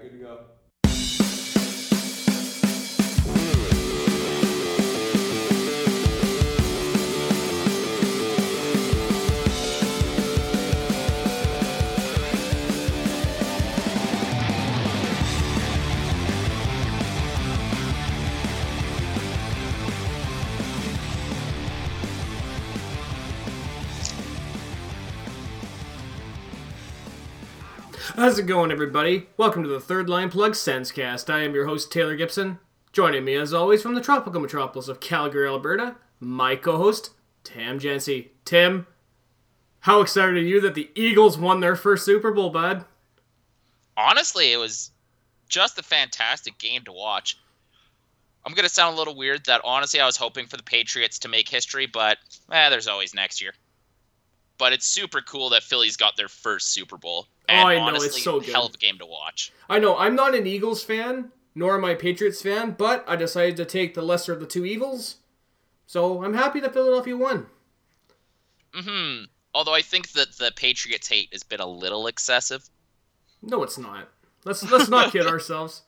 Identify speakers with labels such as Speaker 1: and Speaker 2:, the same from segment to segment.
Speaker 1: Good to go.
Speaker 2: How's it going, everybody? Welcome to the Third Line Plug Sensecast. I am your host, Taylor Gibson. Joining me, as always, from the tropical metropolis of Calgary, Alberta, my co host, Tim Jency. Tim, how excited are you that the Eagles won their first Super Bowl, bud?
Speaker 3: honestly, it was just a fantastic game to watch. I'm gonna sound a little weird that honestly I was hoping for the Patriots to make history, but eh, there's always next year. But it's super cool that Philly's got their first Super Bowl. And
Speaker 2: Oh, I know,
Speaker 3: honestly,
Speaker 2: it's so good.
Speaker 3: hell of a game to watch.
Speaker 2: I know, I'm not an Eagles fan, nor am I a Patriots fan, but I decided to take the lesser of the two evils. So I'm happy that Philadelphia won.
Speaker 3: hmm Although I think that the Patriots hate has been a little excessive.
Speaker 2: No, it's not. Let's let's not kid ourselves.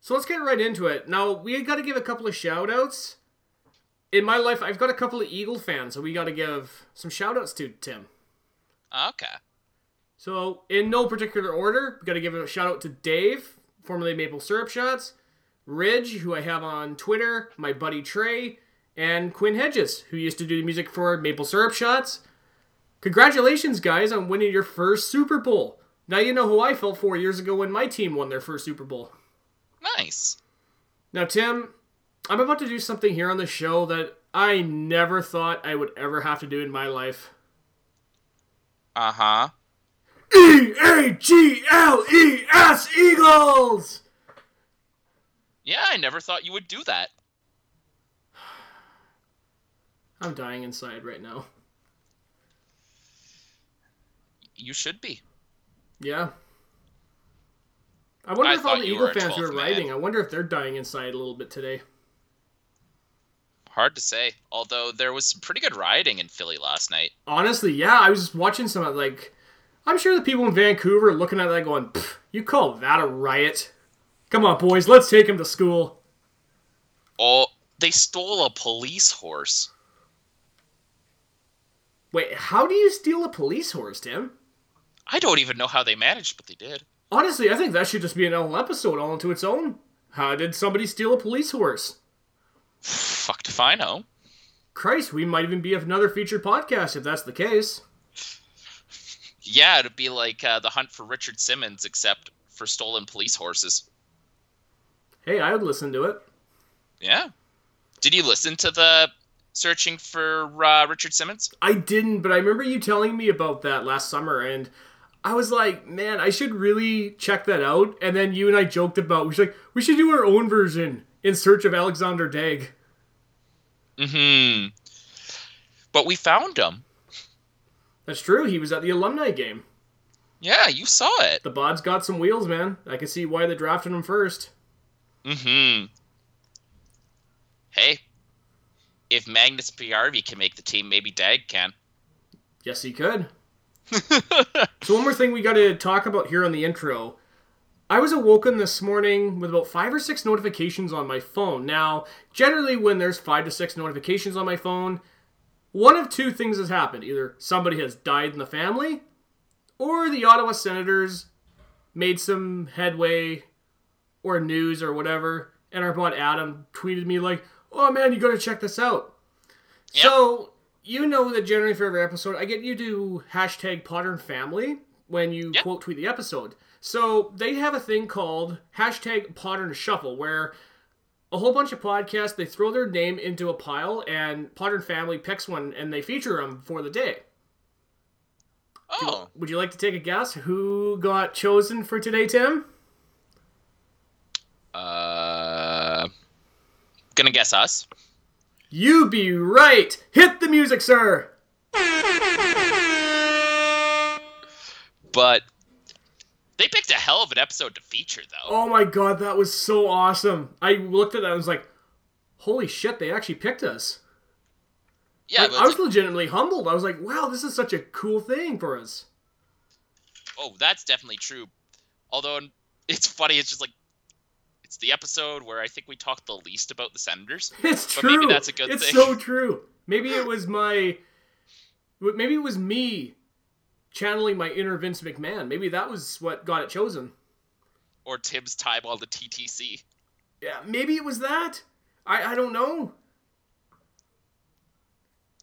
Speaker 2: So let's get right into it. Now we got to give a couple of shout outs. In my life, I've got a couple of Eagle fans, so we got to give some shout outs to Tim.
Speaker 3: Okay.
Speaker 2: So in no particular order, we got to give a shout out to Dave, formerly Maple Syrup Shots, Ridge, who I have on Twitter, my buddy Trey, and Quinn Hedges, who used to do the music for Maple Syrup Shots. Congratulations, guys, on winning your first Super Bowl. Now you know who I felt four years ago when my team won their first Super Bowl.
Speaker 3: Nice.
Speaker 2: Now, Tim, I'm about to do something here on the show that I never thought I would ever have to do in my life.
Speaker 3: Uh huh.
Speaker 2: E A G L E S Eagles!
Speaker 3: Yeah, I never thought you would do that.
Speaker 2: I'm dying inside right now.
Speaker 3: You should be.
Speaker 2: Yeah. I wonder
Speaker 3: I
Speaker 2: if all the Eagle fans who are
Speaker 3: 12th man.
Speaker 2: writing, I wonder if they're dying inside a little bit today.
Speaker 3: Hard to say. Although there was some pretty good rioting in Philly last night.
Speaker 2: Honestly, yeah, I was just watching some of like I'm sure the people in Vancouver are looking at that going, you call that a riot? Come on, boys, let's take him to school.
Speaker 3: Oh, they stole a police horse.
Speaker 2: Wait, how do you steal a police horse, Tim?
Speaker 3: I don't even know how they managed, but they did.
Speaker 2: Honestly, I think that should just be an whole episode all into its own. How did somebody steal a police horse?
Speaker 3: Fucked if I know.
Speaker 2: Christ, we might even be another featured podcast if that's the case.
Speaker 3: Yeah, it'd be like uh, the hunt for Richard Simmons, except for stolen police horses.
Speaker 2: Hey, I would listen to it.
Speaker 3: Yeah. Did you listen to the searching for uh, Richard Simmons?
Speaker 2: I didn't, but I remember you telling me about that last summer, and I was like, man, I should really check that out. And then you and I joked about we should like, we should do our own version in search of Alexander Daigle.
Speaker 3: Mm-hmm. But we found him.
Speaker 2: That's true. He was at the alumni game.
Speaker 3: Yeah, you saw it.
Speaker 2: The bod's got some wheels, man. I can see why they drafted him first.
Speaker 3: Mm-hmm. Hey, if Magnus Paajarvi can make the team, maybe Daigle can.
Speaker 2: Yes, he could. So one more thing we got to talk about here on the intro. I was awoken this morning with about five or six notifications on my phone. Now, generally, when there's five to six notifications on my phone, one of two things has happened. Either somebody has died in the family, or the Ottawa Senators made some headway or news or whatever, and our bud Adam tweeted me, like, oh man, you gotta check this out.
Speaker 3: Yep.
Speaker 2: So, you know that generally for every episode, I get you to hashtag Potter and Family when you
Speaker 3: Yep.
Speaker 2: quote tweet the episode. So they have a thing called hashtag Potter and Shuffle where a whole bunch of podcasts they throw their name into a pile and Potter and Family picks one and they feature them for the day.
Speaker 3: Oh,
Speaker 2: Would you like to take a guess who got chosen for today, Tim?
Speaker 3: uh, gonna guess us.
Speaker 2: You be right. Hit the music, sir.
Speaker 3: But they picked a hell of an episode to feature, though.
Speaker 2: Oh my god, that was so awesome. I looked at that and was like, holy shit, they actually picked us.
Speaker 3: yeah,
Speaker 2: Like, I was legitimately humbled. I was like, wow, this is such a cool thing for us.
Speaker 3: oh, that's definitely true. Although it's funny. It's just like it's the episode where I think we talked the least about the Senators.
Speaker 2: It's
Speaker 3: But
Speaker 2: true.
Speaker 3: maybe that's a good
Speaker 2: it's
Speaker 3: thing.
Speaker 2: so true. Maybe it was my. Maybe it was me channeling my inner Vince McMahon. Maybe that was what got it chosen.
Speaker 3: Or Tim's time on the TTC.
Speaker 2: Yeah, maybe it was that. I, I don't know.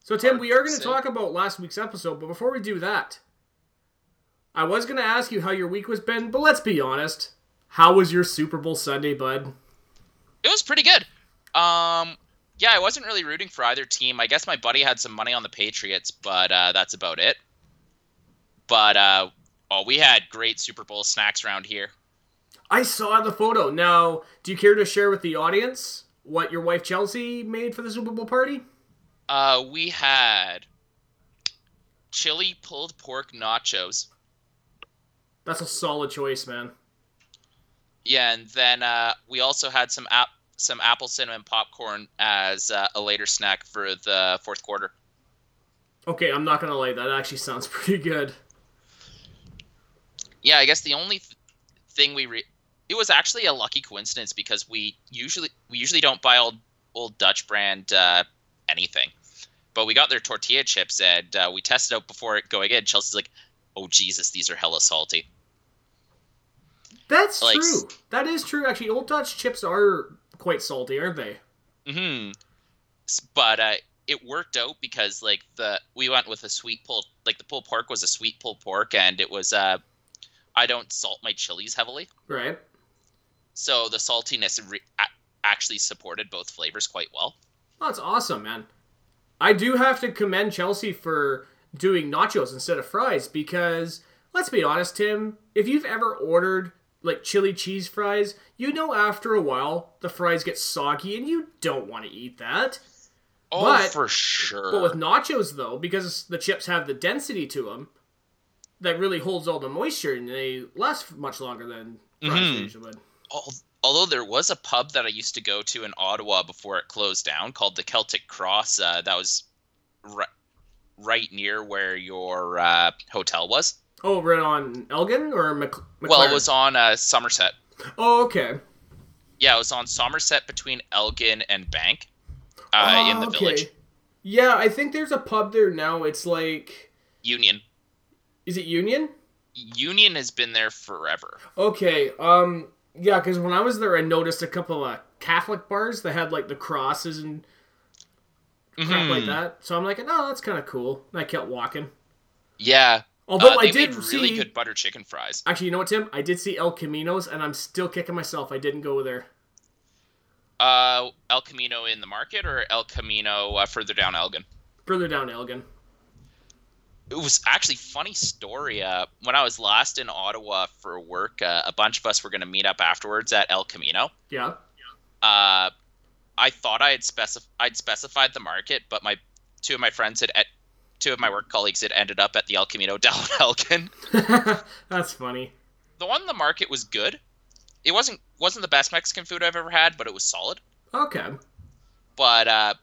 Speaker 2: So Tim, we are going to talk about last week's episode, but before we do that, I was going to ask you how your week was been, but let's be honest. How was your Super Bowl Sunday, bud?
Speaker 3: It was pretty good. Um, yeah, I wasn't really rooting for either team. I guess my buddy had some money on the Patriots, but uh, that's about it. But uh, oh, we had great Super Bowl snacks around here.
Speaker 2: I saw the photo. Now, do you care to share with the audience what your wife Chelsea made for the Super Bowl party?
Speaker 3: Uh, we had chili pulled pork nachos.
Speaker 2: That's a solid choice, man.
Speaker 3: Yeah, and then uh, we also had some ap- some apple cinnamon popcorn as uh, a later snack for the fourth quarter.
Speaker 2: Okay, I'm not gonna lie, that actually sounds pretty good.
Speaker 3: Yeah, I guess the only th- thing we re- it was actually a lucky coincidence because we usually we usually don't buy old old Dutch brand uh, anything, but we got their tortilla chips and uh, we tested out before going in. Chelsea's like, "Oh Jesus, these are hella salty."
Speaker 2: That's
Speaker 3: Like-
Speaker 2: true. That is true. Actually, Old Dutch chips are quite salty, aren't they?
Speaker 3: hmm But uh, it worked out because like the we went with a sweet pulled like the pulled pork was a sweet pulled pork and it was uh I don't salt my chilies heavily,
Speaker 2: Right.
Speaker 3: so the saltiness re- actually supported both flavors quite well.
Speaker 2: Oh, that's awesome, man. I do have to commend Chelsea for doing nachos instead of fries because let's be honest, Tim, if you've ever ordered like chili cheese fries, you know after a while the fries get soggy and you don't want to eat that.
Speaker 3: Oh,
Speaker 2: But-
Speaker 3: for sure.
Speaker 2: But with nachos though, because the chips have the density to them that really holds all the moisture and they last much longer than fries
Speaker 3: Mhm.
Speaker 2: usually would.
Speaker 3: Al- Although there was a pub that I used to go to in Ottawa before it closed down called the Celtic Cross. Uh, that was ri- right near where your uh, hotel was.
Speaker 2: Oh, right on Elgin or Mc- McLaren?
Speaker 3: Well, it was on uh, Somerset.
Speaker 2: Oh, okay.
Speaker 3: Yeah, it was on Somerset between Elgin and Bank uh, in
Speaker 2: Oh,
Speaker 3: the
Speaker 2: okay.
Speaker 3: village.
Speaker 2: Yeah, I think there's a pub there now. It's like,
Speaker 3: Union.
Speaker 2: Is it Union?
Speaker 3: Union has been there forever.
Speaker 2: Okay. Um. Yeah, because when I was there, I noticed a couple of Catholic bars that had like the crosses and crap like
Speaker 3: Mhm.
Speaker 2: that. So I'm like, oh, that's kind of cool. And I kept walking.
Speaker 3: Yeah.
Speaker 2: Although
Speaker 3: Uh,
Speaker 2: I did
Speaker 3: made
Speaker 2: see,
Speaker 3: really good butter chicken fries.
Speaker 2: actually, you know what, Tim? I did see El Caminos, and I'm still kicking myself. I didn't go there.
Speaker 3: Uh, El Camino in the market or El Camino uh, further down Elgin?
Speaker 2: Further down Elgin.
Speaker 3: It was actually funny story. Uh, when I was last in Ottawa for work, uh, a bunch of us were going to meet up afterwards at El Camino.
Speaker 2: Yeah.
Speaker 3: Uh, I thought I had specif- I'd specified the market, but my two of my friends had at two of my work colleagues had ended up at the El Camino down in Elgin.
Speaker 2: that's funny.
Speaker 3: The one in the market was good. It wasn't wasn't the best Mexican food I've ever had, but it was solid.
Speaker 2: Okay.
Speaker 3: But uh,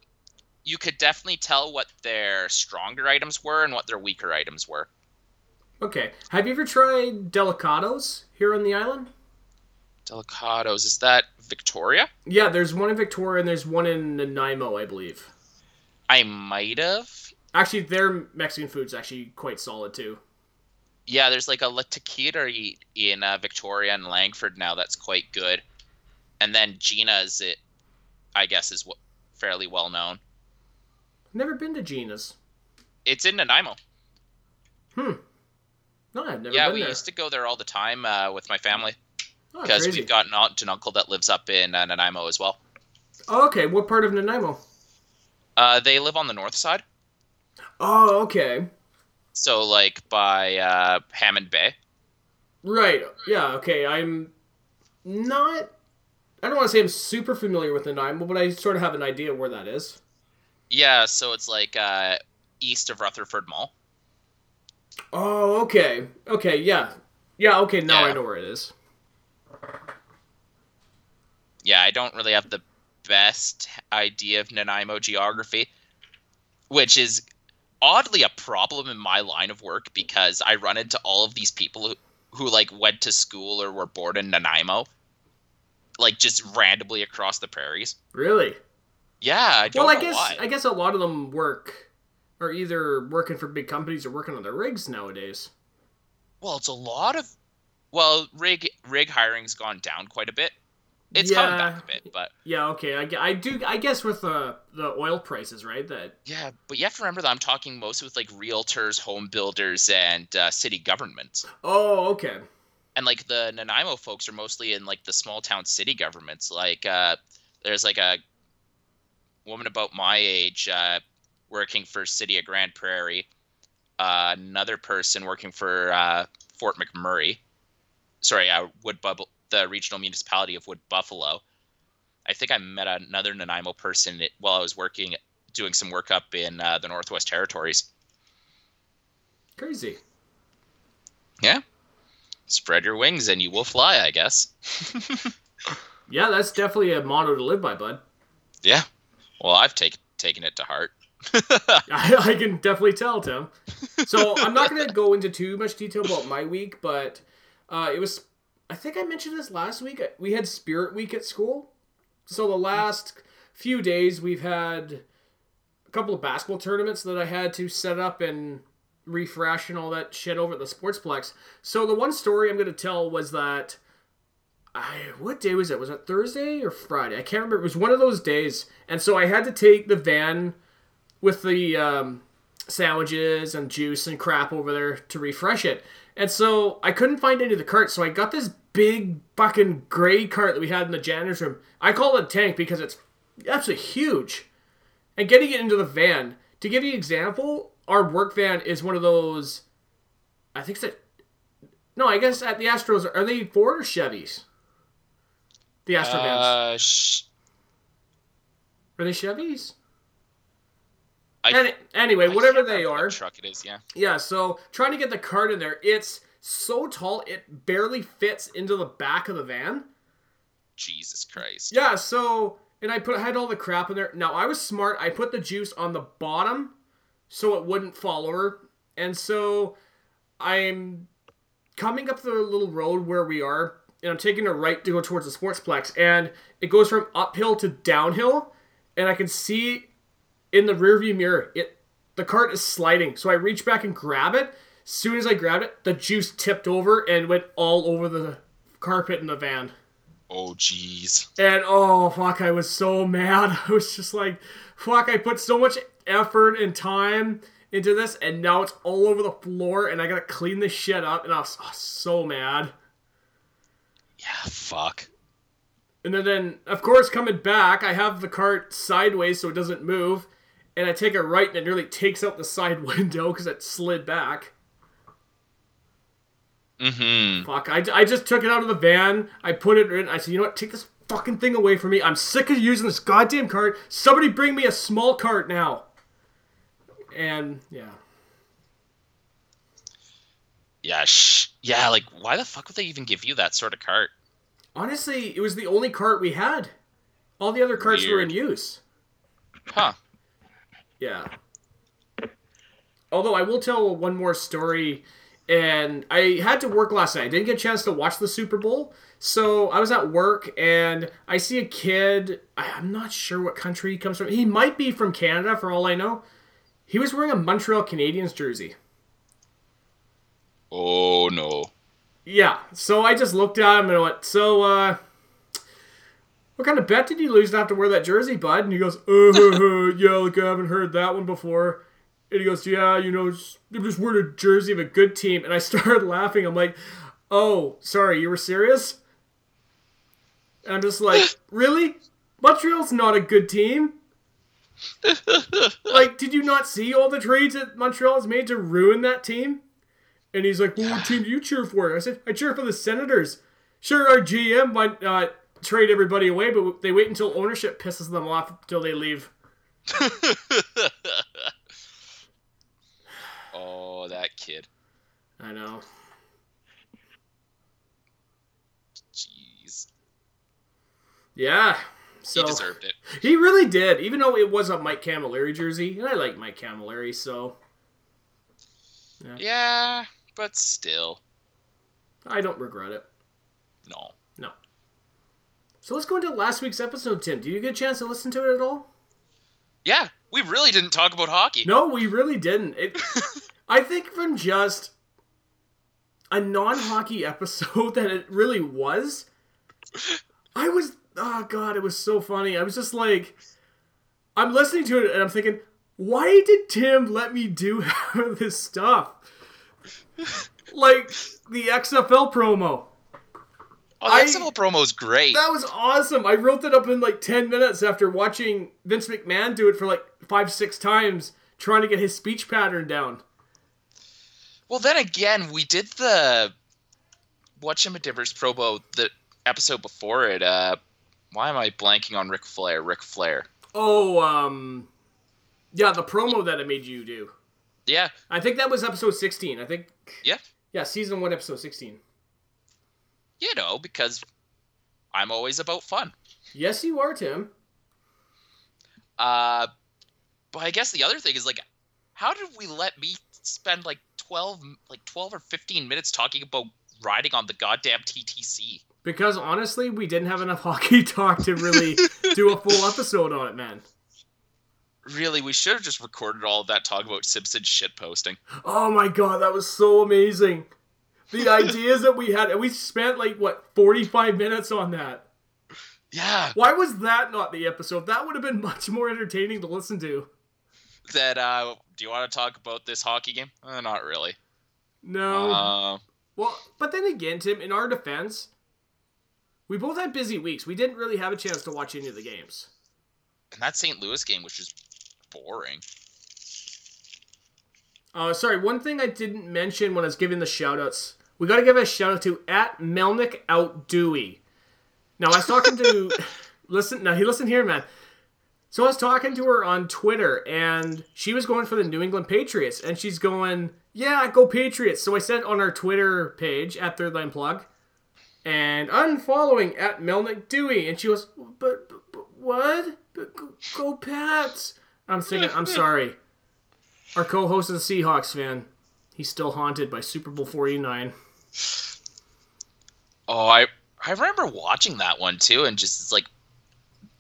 Speaker 3: you could definitely tell what their stronger items were and what their weaker items were.
Speaker 2: Okay. Have you ever tried delicados here on the island?
Speaker 3: Delicados is that Victoria?
Speaker 2: Yeah, there's one in Victoria and there's one in Nanaimo, I believe.
Speaker 3: I might have.
Speaker 2: Actually, their Mexican food's actually quite solid too.
Speaker 3: Yeah, there's like a La Taqueria in uh, Victoria and Langford now that's quite good, and then Gina's it, I guess, is what fairly well known.
Speaker 2: Never been to Gina's.
Speaker 3: It's in Nanaimo.
Speaker 2: Hmm. No, I've never
Speaker 3: yeah, we
Speaker 2: there.
Speaker 3: used to go there all the time uh, with my family
Speaker 2: Oh,
Speaker 3: because
Speaker 2: crazy.
Speaker 3: we've got an aunt and uncle that lives up in uh, Nanaimo as well.
Speaker 2: Oh, okay. What part of Nanaimo?
Speaker 3: Uh, they live on the north side,
Speaker 2: Oh, okay.
Speaker 3: so like by uh, Hammond Bay.
Speaker 2: Right. Yeah. Okay. I'm not. I don't want to say I'm super familiar with Nanaimo, but I sort of have an idea where that is.
Speaker 3: Yeah, so it's like uh, east of Rutherford Mall.
Speaker 2: Oh, okay. Okay. Yeah. Yeah. Okay. Now I know where it is.
Speaker 3: yeah, I don't really have the best idea of Nanaimo geography, which is oddly a problem in my line of work because I run into all of these people who, who like went to school or were born in Nanaimo, like just randomly across the prairies.
Speaker 2: Really?
Speaker 3: Yeah, I
Speaker 2: Well, I guess
Speaker 3: why.
Speaker 2: I guess a lot of them work, are either working for big companies or working on their rigs nowadays.
Speaker 3: Well, it's a lot of. Well, rig rig hiring's gone down quite a bit. It's coming
Speaker 2: Yeah.
Speaker 3: back a bit, but
Speaker 2: Yeah, okay. I, I do. I guess with the the oil prices, right? That
Speaker 3: yeah, but you have to remember that I'm talking mostly with like realtors, home builders, and uh, city governments.
Speaker 2: oh, okay.
Speaker 3: and like the Nanaimo folks are mostly in like the small town city governments. Like uh, there's like a woman about my age uh, working for City of Grande Prairie, uh, another person working for uh, Fort McMurray. Sorry, uh, Wood Bubble, the regional municipality of Wood Buffalo. I think I met another Nanaimo person while I was working, doing some work up in uh, the Northwest Territories.
Speaker 2: Crazy.
Speaker 3: Yeah, spread your wings and you will fly, I guess.
Speaker 2: Yeah, that's definitely a motto to live by, bud.
Speaker 3: Yeah. Well, I've taken taken it to heart.
Speaker 2: I, I can definitely tell, Tim. So I'm not going to go into too much detail about my week, but uh, it was. I think I mentioned this last week. We had Spirit Week at school. So the last few days we've had a couple of basketball tournaments that I had to set up and refresh and all that shit over at the Sportsplex. So the one story I'm going to tell was that I what day was it? Was it Thursday or Friday? I can't remember. It was one of those days, and so I had to take the van with the um, sandwiches and juice and crap over there to refresh it. And so I couldn't find any of the carts, so I got this big fucking gray cart that we had in the janitor's room. I call it a tank because it's absolutely huge. And getting it into the van, to give you an example, our work van is one of those. I think it's a. No, I guess at the Astros, are they Ford or Chevys? The Astro vans.
Speaker 3: Uh, sh-
Speaker 2: Are they Chevys?
Speaker 3: I-
Speaker 2: Any, anyway,
Speaker 3: I
Speaker 2: whatever they
Speaker 3: remember what
Speaker 2: are.
Speaker 3: truck it is. Yeah.
Speaker 2: Yeah, so trying to get the cart in there, it's so tall it barely fits into the back of the van.
Speaker 3: Jesus Christ.
Speaker 2: Yeah, so and I put I had all the crap in there. Now I was smart. I put the juice on the bottom so it wouldn't fall over. And so I'm coming up the little road where we are, and I'm taking a right to go towards the sportsplex, and it goes from uphill to downhill, and I can see in the rearview mirror it the cart is sliding. So I reach back and grab it. As soon as I grabbed it, the juice tipped over and went all over the carpet in the van.
Speaker 3: Oh, jeez.
Speaker 2: And oh fuck, I was so mad. I was just like, fuck, I put so much effort and time into this, and now it's all over the floor, and I gotta clean this shit up, and I was oh, so mad.
Speaker 3: Yeah. Fuck.
Speaker 2: And then, then, of course, coming back, I have the cart sideways so it doesn't move, and I take a right, and it nearly takes out the side window because it slid back.
Speaker 3: Mm-hmm.
Speaker 2: Fuck, I, I just took it out of the van, I put it in, I said, you know what, take this fucking thing away from me. I'm sick of using this goddamn cart. Somebody bring me a small cart now. And, yeah.
Speaker 3: Yeah. Sh- yeah. Like, why the fuck would they even give you that sort of cart?
Speaker 2: Honestly, it was the only cart we had. All the other carts were in use.
Speaker 3: Huh.
Speaker 2: Yeah. Although I will tell one more story, and I had to work last night. I didn't get a chance to watch the Super Bowl, so I was at work and I see a kid. I'm not sure what country he comes from. He might be from Canada, for all I know. He was wearing a Montreal Canadiens jersey.
Speaker 3: Oh no.
Speaker 2: Yeah, so I just looked at him and went, "So, uh, what kind of bet did you lose to have to wear that jersey, bud?" And he goes, "Uh, yeah, like I haven't heard that one before." And he goes, "Yeah, you know, just, just wearing a jersey of a good team." And I started laughing. I'm like, "Oh, sorry, you were serious?" And I'm just like, "Really? Montreal's not a good team." like, did you not see all the trades that Montreal has made to ruin that team? And he's like, well, what team do you cheer for? I said, I cheer for the Senators. Sure, our GM might uh, trade everybody away, but they wait until ownership pisses them off until they leave.
Speaker 3: oh, that kid.
Speaker 2: I know.
Speaker 3: Jeez.
Speaker 2: Yeah. So
Speaker 3: He deserved it.
Speaker 2: he really did, even though it was a Mike Cammalleri jersey, and I like Mike Cammalleri, so
Speaker 3: Yeah, but still.
Speaker 2: I don't regret it.
Speaker 3: No.
Speaker 2: No. So let's go into last week's episode, Tim. Did you get a chance to listen to it at all?
Speaker 3: Yeah, we really didn't talk about hockey.
Speaker 2: No, we really didn't. It, I think from just a non-hockey episode that it really was, I was oh god, it was so funny. I was just like, I'm listening to it and I'm thinking, why did Tim let me do this stuff? Like the XFL promo.
Speaker 3: Oh, the
Speaker 2: I-
Speaker 3: XFL promo is great.
Speaker 2: That was awesome. I wrote that up in like 10 minutes after watching Vince McMahon do it for like five, six times, trying to get his speech pattern down.
Speaker 3: Well, then again, we did the Whatchamadibbers promo the episode before it. Uh, why am I blanking on Ric Flair? Ric Flair.
Speaker 2: Oh, um, yeah, the promo that I made you do.
Speaker 3: Yeah,
Speaker 2: I think that was episode 16. I think,
Speaker 3: yeah.
Speaker 2: yeah, season one, episode 16.
Speaker 3: You know, because I'm always about fun.
Speaker 2: Yes, you are, Tim.
Speaker 3: Uh, but I guess the other thing is like, how did we let me spend like twelve, like twelve or fifteen minutes talking about riding on the goddamn TTC?
Speaker 2: Because honestly, we didn't have enough hockey talk to really do a full episode on it, man.
Speaker 3: Really, we should have just recorded all of that talk about Simpson shit posting.
Speaker 2: Oh my god, that was so amazing. The ideas that we had, and we spent like, what, 45 minutes on that.
Speaker 3: Yeah,
Speaker 2: Why was that not the episode? That would have been much more entertaining to listen to.
Speaker 3: that. Uh, do you want to talk about this hockey game? Uh, not really.
Speaker 2: No.
Speaker 3: Uh,
Speaker 2: well, but then again, Tim, in our defense, we both had busy weeks. We didn't really have a chance to watch any of the games.
Speaker 3: and that St. Louis game was just boring.
Speaker 2: Uh, sorry, one thing I didn't mention when I was giving the shout outs, we got to give a shout out to at Melnick Out Dewey. Now, I was talking to, listen, now, he listen here, man. So I was talking to her on Twitter, and she was going for the New England Patriots, and she's going, "Yeah, go Patriots." So I sent on our Twitter page at Third Line Plug, and unfollowing at Melnick Dewey, and she was, "But, but, but what? But go, go Pats!" I'm thinking, I'm sorry. Our co-host is a Seahawks fan. He's still haunted by Super Bowl 49.
Speaker 3: Oh, I I remember watching that one too, and just it's like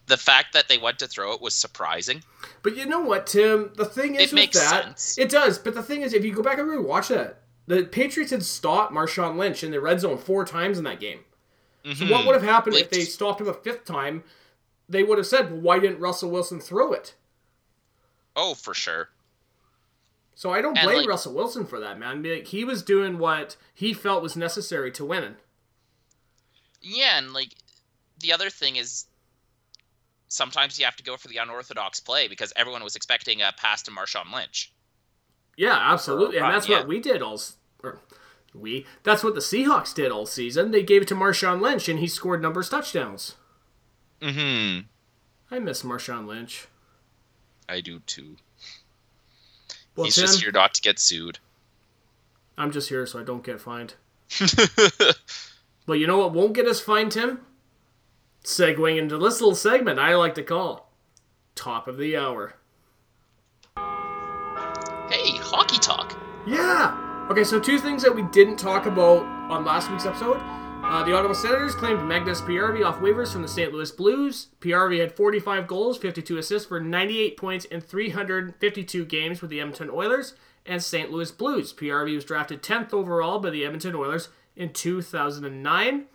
Speaker 3: the fact that they went to throw it was surprising.
Speaker 2: But you know what, Tim? The thing is
Speaker 3: It
Speaker 2: with
Speaker 3: makes
Speaker 2: that,
Speaker 3: sense.
Speaker 2: it does. But the thing is, if you go back and really watch that, the Patriots had stopped Marshawn Lynch in the red zone four times in that game. So what mm-hmm. would have happened if they stopped him a fifth time? They would have said, well, "Why didn't Russell Wilson throw it?"
Speaker 3: Oh, for sure.
Speaker 2: So I don't blame
Speaker 3: like-
Speaker 2: Russell Wilson for that, man. Like, he was doing what he felt was necessary to win.
Speaker 3: Yeah, and like the other thing is sometimes you have to go for the unorthodox play because everyone was expecting a pass to Marshawn Lynch.
Speaker 2: Yeah, absolutely, and that's
Speaker 3: yeah.
Speaker 2: what we did all. Or we. That's what the Seahawks did all season. They gave it to Marshawn Lynch, and he scored numbers touchdowns.
Speaker 3: Mm-hmm.
Speaker 2: I miss Marshawn Lynch.
Speaker 3: I do too.
Speaker 2: Well,
Speaker 3: He's
Speaker 2: Tim,
Speaker 3: just here not to get sued.
Speaker 2: I'm just here so I don't get fined. But you know what won't get us fined, Tim? Segueing into this little segment I like to call Top of the Hour.
Speaker 3: hey, hockey talk.
Speaker 2: Yeah! Okay, so two things that we didn't talk about on last week's episode. Uh, the Ottawa Senators claimed Magnus Paajarvi off waivers from the St. Louis Blues. Paajarvi had 45 goals, 52 assists for 98 points in 352 games with the Edmonton Oilers and St. Louis Blues. Paajarvi was drafted 10th overall by the Edmonton Oilers in 2009.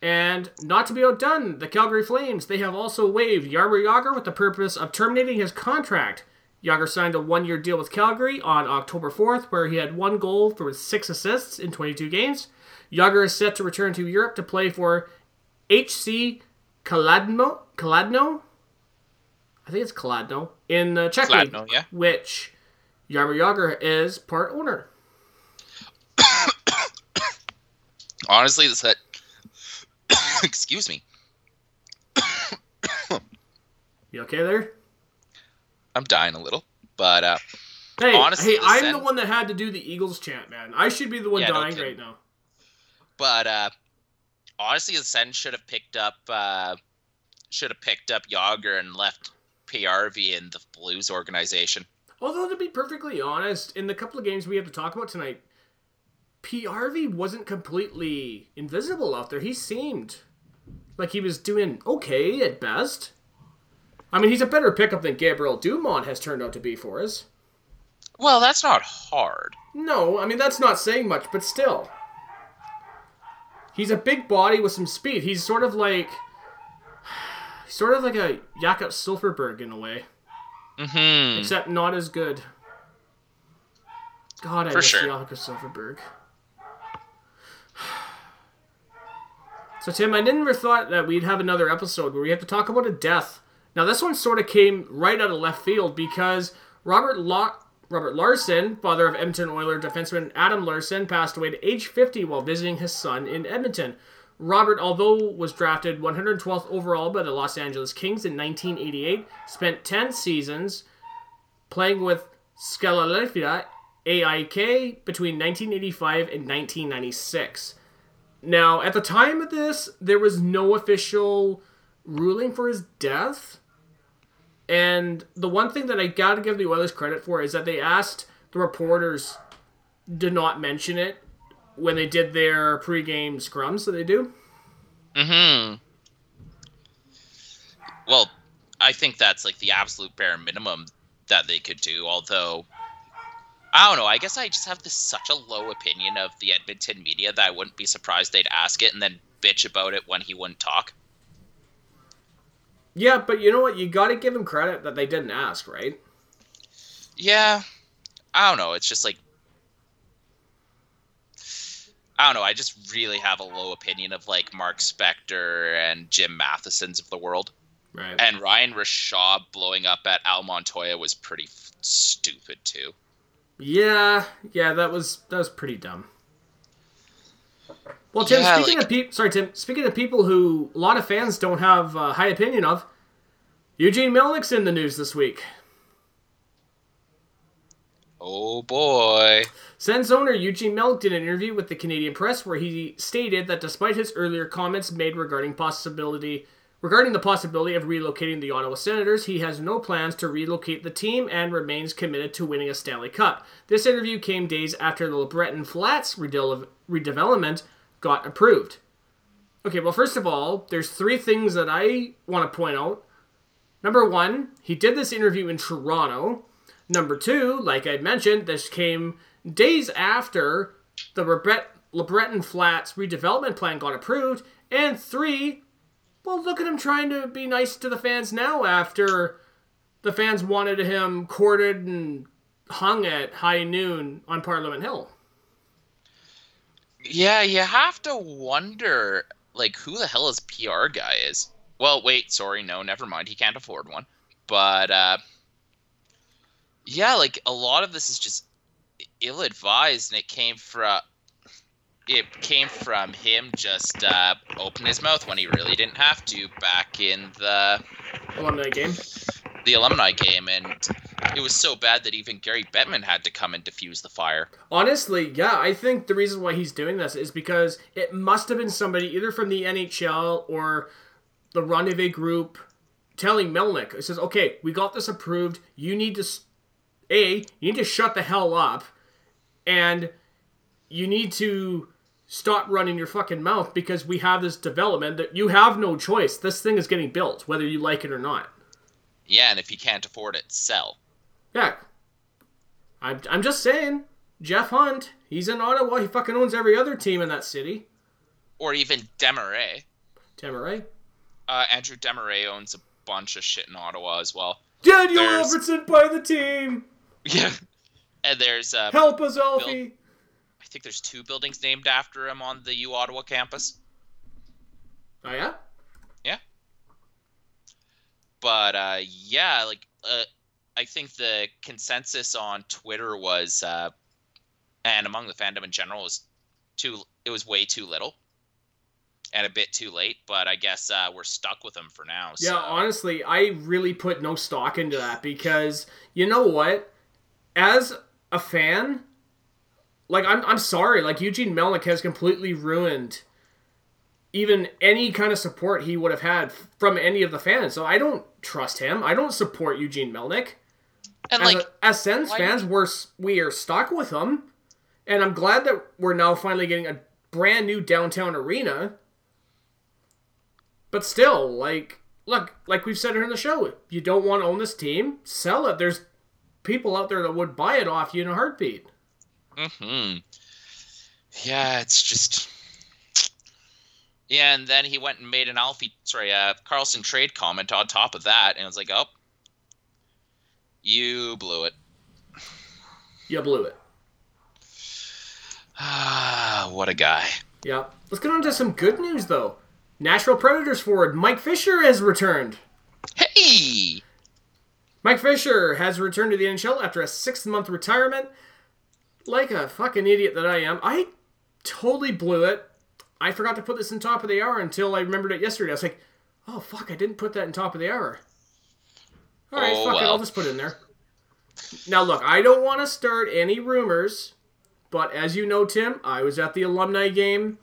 Speaker 2: And not to be outdone, the Calgary Flames, they have also waived Yarmer Jagr with the purpose of terminating his contract. Jagr signed a one year deal with Calgary on October 4th, where he had one goal for six assists in 22 games. Jagr is set to return to Europe to play for HC Kaladno, Kaladno? I think it's Kaladno, in the Czech League,
Speaker 3: yeah.
Speaker 2: which Yarmer Jagr is part owner.
Speaker 3: Honestly, this that. Excuse me.
Speaker 2: You okay there?
Speaker 3: I'm dying a little, but uh,
Speaker 2: Hey,
Speaker 3: Honestly,
Speaker 2: hey, I'm the one that had to do the Eagles chant, man. I should be the one
Speaker 3: Yeah,
Speaker 2: dying
Speaker 3: kidding.
Speaker 2: right now.
Speaker 3: But uh, honestly, the Sens should have picked up uh, should have picked up Jagr and left Paajarvi in the Blues organization.
Speaker 2: Although to be perfectly honest, in the couple of games we have to talk about tonight, Paajarvi wasn't completely invisible out there. He seemed like he was doing okay at best. I mean, he's a better pickup than Gabriel Dumont has turned out to be for us.
Speaker 3: Well, that's not hard.
Speaker 2: No, I mean that's not saying much, but still. He's a big body with some speed. He's sort of like sort of like a Jakob Silfverberg in a way.
Speaker 3: Mm-hmm.
Speaker 2: Except not as good. God, I
Speaker 3: For
Speaker 2: miss
Speaker 3: sure.
Speaker 2: Jakob Silfverberg. So Tim, I never thought that we'd have another episode where we have to talk about a death. Now this one sort of came right out of left field because Robert La- Robert Larsson, father of Edmonton Oiler defenseman Adam Larsson, passed away at age 50 while visiting his son in Edmonton. Robert, although was drafted 112th overall by the Los Angeles Kings in 1988, spent 10 seasons playing with Philadelphia AIK between 1985 and 1996. Now, at the time of this, there was no official ruling for his death. And the one thing that I gotta give the Oilers credit for is that they asked the reporters to not mention it when they did their pregame scrums that they do.
Speaker 3: Mm-hmm. Well, I think that's like the absolute bare minimum that they could do. Although, I don't know. I guess I just have this such a low opinion of the Edmonton media that I wouldn't be surprised they'd ask it and then bitch about it when he wouldn't talk.
Speaker 2: Yeah, but you know what? You gotta give them credit that they didn't ask, right?
Speaker 3: Yeah, I don't know. It's just like I don't know. I just really have a low opinion of like Mark Spector and Jim Matheson's of the world.
Speaker 2: Right.
Speaker 3: And Ryan Rashaw blowing up at Al Montoya was pretty f- stupid too.
Speaker 2: Yeah, yeah, that was that was pretty dumb. Well, Tim,
Speaker 3: Yeah,
Speaker 2: speaking
Speaker 3: like-
Speaker 2: of people, sorry, Tim. Speaking of people who a lot of fans don't have a high opinion of, Eugene Melnyk's in the news this week.
Speaker 3: Oh boy.
Speaker 2: Sens owner Eugene Melnyk did an interview with the Canadian press where he stated that despite his earlier comments made regarding possibility regarding the possibility of relocating the Ottawa Senators, he has no plans to relocate the team and remains committed to winning a Stanley Cup. This interview came days after the LeBreton Flats redevelopment got approved. Okay, well, first of all, there's three things that I want to point out. Number one, he did this interview in Toronto. Number two, like I mentioned, this came days after the Lebret- LeBreton Flats redevelopment plan got approved. And three, well, look at him trying to be nice to the fans now after the fans wanted him courted and hung at high noon on Parliament Hill.
Speaker 3: Yeah, you have to wonder like who the hell his PR guy is. Well, wait, sorry, no, never mind. He can't afford one. But uh yeah, like a lot of this is just ill-advised and it came from it came from him just uh opening his mouth when he really didn't have to back in the
Speaker 2: Alumni game.
Speaker 3: The alumni game and it was so bad that even Gary Bettman had to come and defuse the fire.
Speaker 2: Honestly, yeah, I think the reason why he's doing this is because it must have been somebody either from the NHL or the Rendezvous group telling Melnyk. It says, "Okay, we got this approved. You need to, A, you need to shut the hell up, and you need to stop running your fucking mouth because we have this development that you have no choice. This thing is getting built, whether you like it or not."
Speaker 3: Yeah, and if you can't afford it, sell.
Speaker 2: Yeah. I'm, I'm just saying. Jeff Hunt, he's in Ottawa. He fucking owns every other team in that city.
Speaker 3: Or even Demaray.
Speaker 2: Tamaray.
Speaker 3: Uh, Andrew Demaray owns a bunch of shit in Ottawa as well.
Speaker 2: Daniel
Speaker 3: There's-
Speaker 2: Alfredsson by the team.
Speaker 3: Yeah. And there's, uh,
Speaker 2: Help us, Alfie.
Speaker 3: I think there's two buildings named after him on the U Ottawa campus.
Speaker 2: Oh, yeah?
Speaker 3: But uh, yeah, like uh, I think the consensus on Twitter was, uh, and among the fandom in general, was too. It was way too little, and a bit too late. But I guess uh, we're stuck with them for now.
Speaker 2: Yeah,
Speaker 3: so.
Speaker 2: honestly, I really put no stock into that because you know what? As a fan, like I'm I'm sorry, like Eugene Melnyk has completely ruined even any kind of support he would have had from any of the fans. So I don't trust him. I don't support Eugene Melnyk.
Speaker 3: and
Speaker 2: As,
Speaker 3: like
Speaker 2: a, as Sens fans, we're we are stuck with him And I'm glad that we're now finally getting a brand new downtown arena. But still, like, look, like we've said here in the show, you don't want to own this team, sell it. There's people out there that would buy it off you in a heartbeat.
Speaker 3: Hmm. Yeah, it's just. Yeah, and then he went and made an Alfie, sorry, uh, Karlsson trade comment on top of that, and it was like, oh, you blew it.
Speaker 2: You blew it.
Speaker 3: Ah, what a guy.
Speaker 2: Yeah. Let's get on to some good news, though. Nashville Predators forward Mike Fisher has returned.
Speaker 3: Hey!
Speaker 2: Mike Fisher has returned to the NHL after a six month retirement. Like a fucking idiot that I am, I totally blew it. I forgot to put this in top of the hour until I remembered it yesterday. I was like, oh fuck, I didn't put that in top of the hour. Alright,
Speaker 3: Oh,
Speaker 2: fuck it. I'll just put it in there. Now look, I don't want to start any rumors, but as you know, Tim, I was at the alumni game.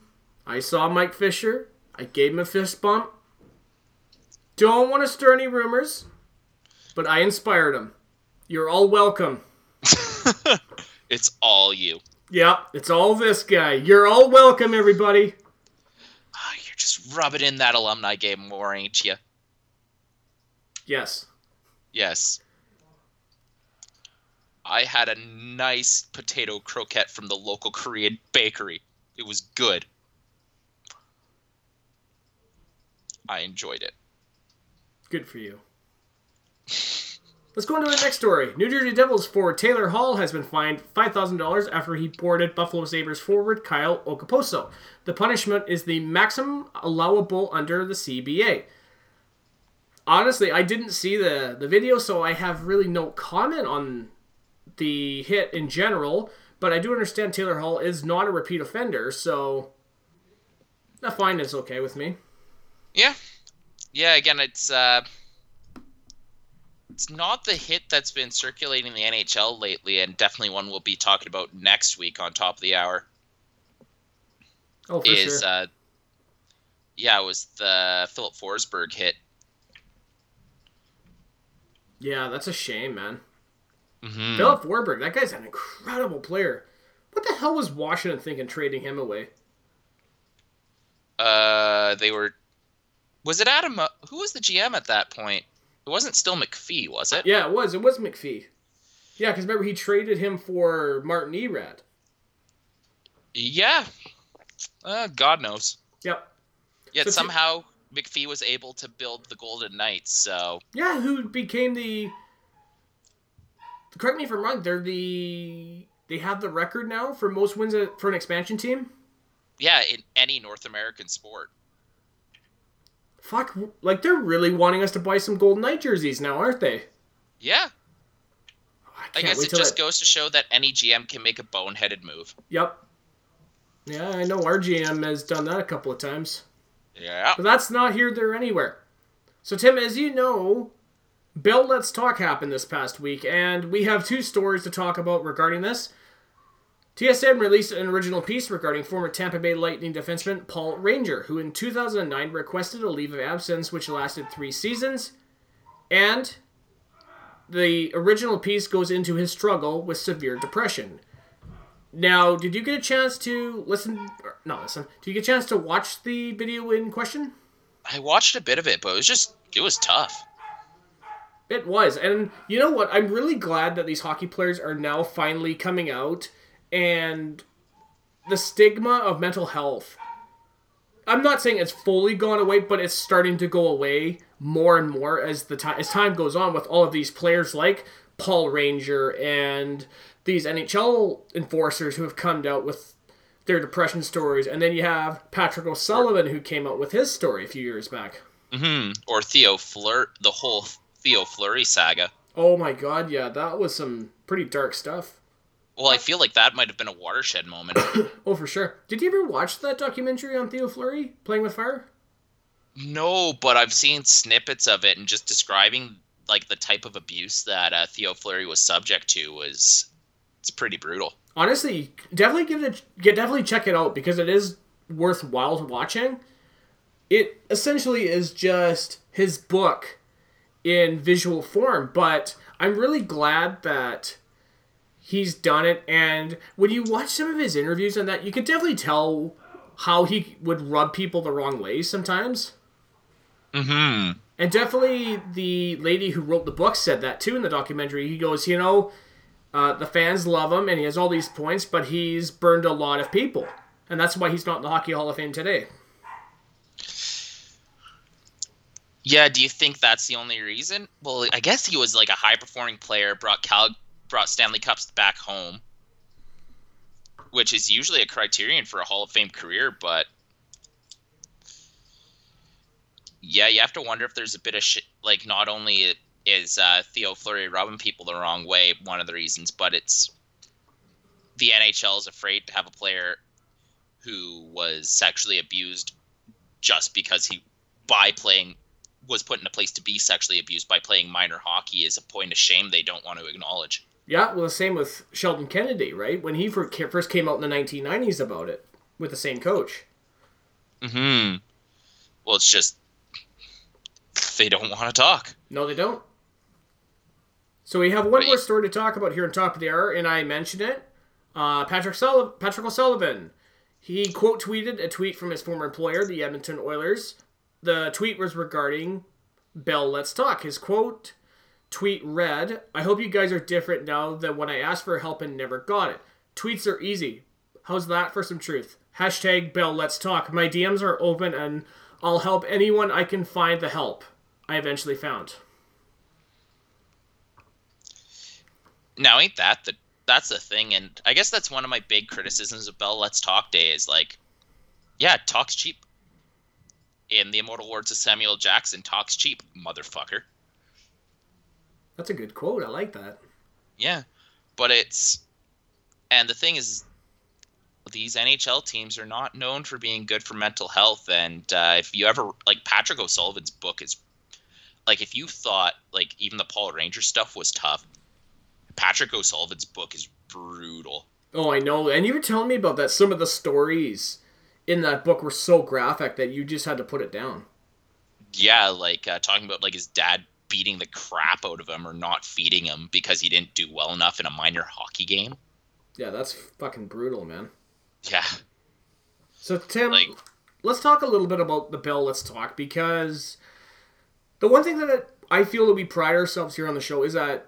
Speaker 2: I saw Mike Fisher. I gave him a fist bump. Don't want to stir any rumors, but I inspired him. You're all welcome.
Speaker 3: It's all you.
Speaker 2: Yep, it's all this guy. You're all welcome, everybody.
Speaker 3: Just rubbing in that alumni game more, ain't you?
Speaker 2: Yes.
Speaker 3: Yes. I had a nice potato croquette from the local Korean bakery. It was good. I enjoyed it.
Speaker 2: Good for you. Let's go on to the next story. New Jersey Devils forward Taylor Hall has been fined $5,000 after he boarded Buffalo Sabres forward Kyle Okposo. The punishment is the maximum allowable under the CBA. Honestly, I didn't see the, the video, so I have really no comment on the hit in general, but I do understand Taylor Hall is not a repeat offender, so the fine is okay with me.
Speaker 3: Yeah. Yeah, again, it's uh it's not the hit that's been circulating in the NHL lately and definitely one we'll be talking about next week on top of the hour
Speaker 2: Oh, for
Speaker 3: is
Speaker 2: sure.
Speaker 3: uh yeah, it was the Filip Forsberg hit.
Speaker 2: yeah, that's a shame, man.
Speaker 3: Mhm.
Speaker 2: Filip Forsberg, that guy's an incredible player. What the hell was Washington thinking trading him away?
Speaker 3: Uh, they were. Was it Adam? uh, Who was the GM at that point? It wasn't still McPhee, was it?
Speaker 2: Yeah, it was. It was McPhee. Yeah, because remember he traded him for Martin Erat.
Speaker 3: Yeah. Uh, God knows.
Speaker 2: Yep.
Speaker 3: Yet
Speaker 2: So
Speaker 3: somehow McPhee was able to build the Golden Knights. So
Speaker 2: Yeah, who became the? Correct me if I'm wrong. They're the they have the record now for most wins for an expansion team.
Speaker 3: yeah, in any North American sport.
Speaker 2: Fuck, like they're really wanting us to buy some Golden Knight jerseys now, aren't they?
Speaker 3: Yeah,
Speaker 2: oh,
Speaker 3: I,
Speaker 2: I
Speaker 3: guess it just
Speaker 2: that-
Speaker 3: goes to show that any GM can make a boneheaded move.
Speaker 2: Yep. Yeah, I know our GM has done that a couple of times.
Speaker 3: Yeah.
Speaker 2: But that's not here, there, anywhere. So, Tim, as you know, Bell Let's Talk happened this past week, and we have two stories to talk about regarding this. TSN released an original piece regarding former Tampa Bay Lightning defenseman Paul Ranger, who in 2009 requested a leave of absence which lasted three seasons, and the original piece goes into his struggle with severe depression. Now, did you get a chance to listen? Or, not listen. Did you get a chance to watch the video in question?
Speaker 3: I watched a bit of it, but it was just it was tough.
Speaker 2: It was. And you know what? I'm really glad that these hockey players are now finally coming out and the stigma of mental health. I'm not saying it's fully gone away, but it's starting to go away more and more as the time as time goes on with all of these players like Paul Ranger and these NHL enforcers who have come out with their depression stories, and then you have Patrick O'Sullivan who came out with his story a few years back.
Speaker 3: hmm Or Theo Fleur, the whole Theo Fleury saga.
Speaker 2: Oh my god, yeah, that was some pretty dark stuff.
Speaker 3: Well, I feel like that might have been a watershed moment.
Speaker 2: Oh, for sure. Did you ever watch that documentary on Theo Fleury, Playing with Fire?
Speaker 3: no, but I've seen snippets of it, and just describing like the type of abuse that uh, Theo Fleury was subject to was it's pretty brutal.
Speaker 2: Honestly, definitely give it a, get definitely check it out because it is worthwhile watching. It essentially is just his book in visual form, but I'm really glad that he's done it. And when you watch some of his interviews on that, you could definitely tell how he would rub people the wrong way sometimes.
Speaker 3: Mm-hmm.
Speaker 2: And definitely the lady who wrote the book said that too in the documentary. He goes, you know, uh, the fans love him and he has all these points, but he's burned a lot of people. And that's why he's not in the Hockey Hall of Fame today.
Speaker 3: Yeah, do you think that's the only reason? Well, I guess he was like a high performing player, brought Cal brought Stanley Cups back home, which is usually a criterion for a Hall of Fame career, but yeah, you have to wonder if there's a bit of shit. Like, not only is uh, Theo Fleury rubbing people the wrong way, one of the reasons, but it's the NHL is afraid to have a player who was sexually abused just because he, by playing, was put in a place to be sexually abused by playing minor hockey is a point of shame they don't want to acknowledge.
Speaker 2: Yeah, well, the same with Sheldon Kennedy, right? When he first came out in the 1990s about it with the same coach.
Speaker 3: Hmm. Well, it's just they don't want to talk.
Speaker 2: No, they don't. So we have one more story to talk about here on top of the hour, and I mentioned it. Uh, Patrick Sullivan, Patrick O'Sullivan, he quote tweeted a tweet from his former employer, the Edmonton Oilers. The tweet was regarding Bell Let's Talk. His quote tweet read, "I hope you guys are different now than when I asked for help and never got it. Tweets are easy. How's that for some truth? Hashtag Bell Let's Talk. My DMs are open and I'll help anyone I can find the help." I eventually found.
Speaker 3: Now, ain't that the that's the thing, and I guess that's one of my big criticisms of Bell Let's Talk Day is like, yeah, talks cheap. In the immortal words of Samuel Jackson, talks cheap, motherfucker.
Speaker 2: That's a good quote. I like that.
Speaker 3: Yeah, but it's, and the thing is, these NHL teams are not known for being good for mental health, and uh, if you ever like Patrick O'Sullivan's book is like if you thought like even the Paul Ranger stuff was tough, Patrick O'Sullivan's book is brutal.
Speaker 2: Oh, I know. And you were telling me about that. Some of the stories in that book were so graphic that you just had to put it down.
Speaker 3: Yeah, like uh, talking about like his dad beating the crap out of him or not feeding him because he didn't do well enough in a minor hockey game.
Speaker 2: Yeah, that's fucking brutal, man.
Speaker 3: Yeah.
Speaker 2: So Tim, like, let's talk a little bit about the bill. Let's talk because the one thing that I feel that we pride ourselves here on the show is that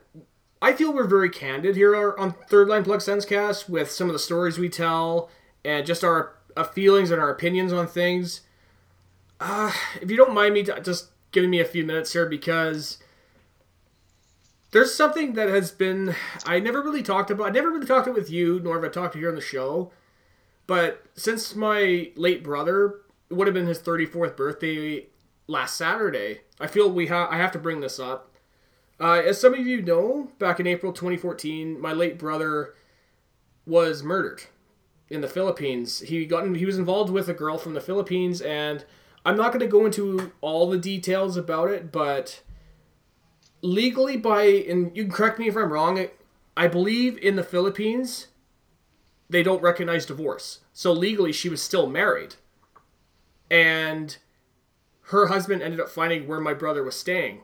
Speaker 2: I feel we're very candid here on Third Line Plug Sensecast with some of the stories we tell and just our uh, feelings and our opinions on things. Uh, if you don't mind me just giving me a few minutes here because there's something that has been I never really talked about. I never really talked it with you, nor have I talked to here on the show. But since my late brother, it would have been his 34th birthday last Saturday. I feel we have I have to bring this up. Uh, as some of you know, back in April 2014, my late brother was murdered in the Philippines. He got in, he was involved with a girl from the Philippines, and I'm not going to go into all the details about it, but legally, by and you can correct me if I'm wrong. I believe in the Philippines, they don't recognize divorce, so legally she was still married, and her husband ended up finding where my brother was staying,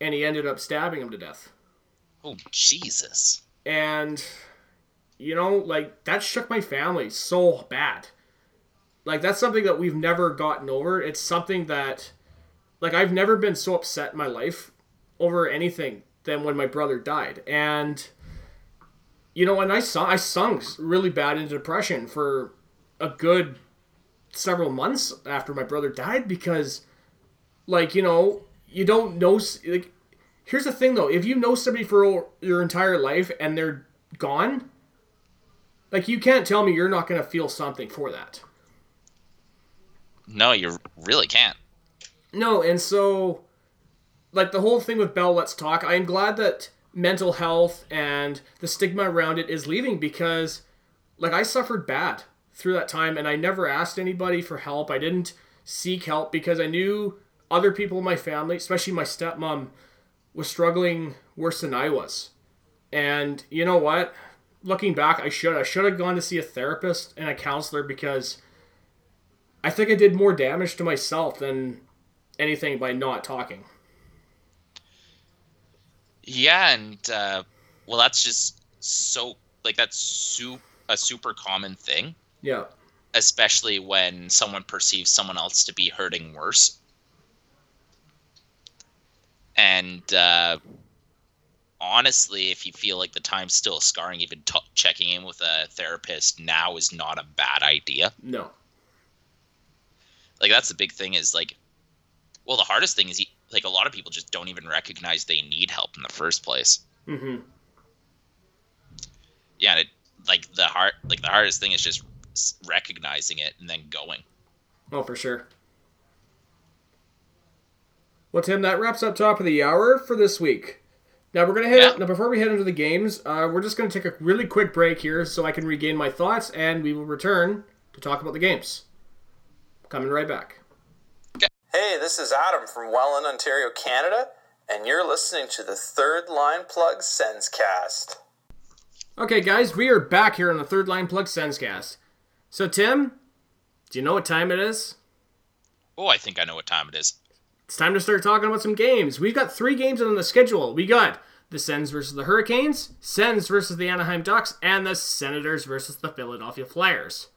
Speaker 2: and he ended up stabbing him to death.
Speaker 3: Oh Jesus!
Speaker 2: And you know, like that shook my family so bad. Like that's something that we've never gotten over. It's something that, like, I've never been so upset in my life over anything than when my brother died. And you know, and I saw I sunk really bad into depression for a good several months after my brother died because like, you know, you don't know. Like, here's the thing though: if you know somebody for your entire life and they're gone, like, you can't tell me you're not going to feel something for that.
Speaker 3: No, you really can't.
Speaker 2: No, and so, like the whole thing with Bell Let's Talk, I am glad that mental health and the stigma around it is leaving because, like, I suffered bad through that time and I never asked anybody for help. I didn't seek help because I knew other people in my family, especially my stepmom, was struggling worse than I was. And you know what? Looking back, I should I should have gone to see a therapist and a counselor because I think I did more damage to myself than anything by not talking.
Speaker 3: Yeah, and uh, well, that's just so like that's a super common thing,
Speaker 2: Yeah.
Speaker 3: especially when someone perceives someone else to be hurting worse. And uh, honestly, if you feel like the time's still scarring, even t- checking in with a therapist now is not a bad idea.
Speaker 2: No.
Speaker 3: Like that's the big thing is like, well, the hardest thing is you, like a lot of people just don't even recognize they need help in the first place.
Speaker 2: Mm-hmm.
Speaker 3: Yeah, it like the hard like the hardest thing is just recognizing it and then going.
Speaker 2: Oh, for sure. Well, Tim, that wraps up top of the hour for this week. Now we're gonna head.
Speaker 3: Yeah.
Speaker 2: Now before we head into the games, uh, we're just gonna take a really quick break here so I can regain my thoughts, and we will return to talk about the games. Coming right back.
Speaker 1: Hey, this is Adam from Welland, Ontario, Canada, and you're listening to the Third Line Plug Sensecast.
Speaker 2: Okay, guys, we are back here on the Third Line Plug Sensecast. So, Tim, do you know what time it is?
Speaker 3: Oh, I think I know what time it is.
Speaker 2: It's time to start talking about some games. We've got three games on the schedule. We got the Sens versus the Hurricanes, Sens versus the Anaheim Ducks, and the Senators versus the Philadelphia Flyers.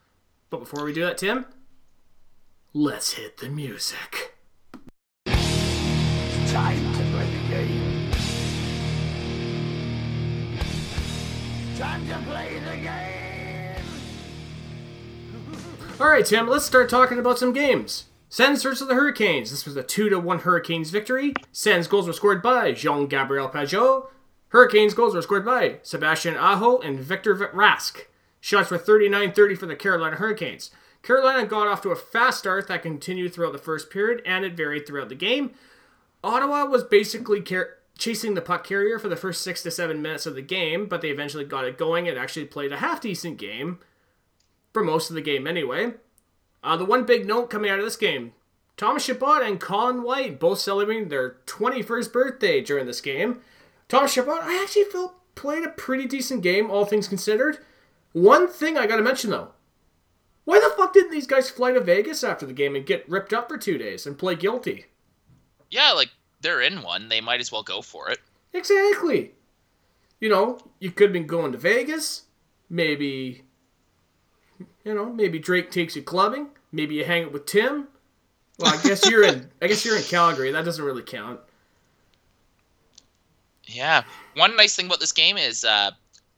Speaker 2: But before we do that, Tim, let's hit the music.
Speaker 4: Time to play the game. Time to play the game.
Speaker 2: All right, Tim, let's start talking about some games. Sens versus the Hurricanes. This was a 2 to 1 Hurricanes victory. Sens goals were scored by Jean Gabriel Pageau. Hurricanes goals were scored by Sebastian Aho and Victor Rask. Shots were 39 30 for the Carolina Hurricanes. Carolina got off to a fast start that continued throughout the first period and it varied throughout the game. Ottawa was basically car- chasing the puck carrier for the first six to seven minutes of the game, but they eventually got it going and actually played a half decent game for most of the game anyway. Uh, the one big note coming out of this game Thomas Chabot and Colin White both celebrating their 21st birthday during this game. Thomas Chabot, I actually felt played a pretty decent game, all things considered. One thing I gotta mention though why the fuck didn't these guys fly to Vegas after the game and get ripped up for two days and play guilty?
Speaker 3: Yeah, like they're in one. They might as well go for it.
Speaker 2: Exactly. You know, you could have been going to Vegas. Maybe, you know, maybe Drake takes you clubbing. Maybe you hang out with Tim. Well, I guess you're in. I guess you're in Calgary. That doesn't really count.
Speaker 3: Yeah. One nice thing about this game is uh,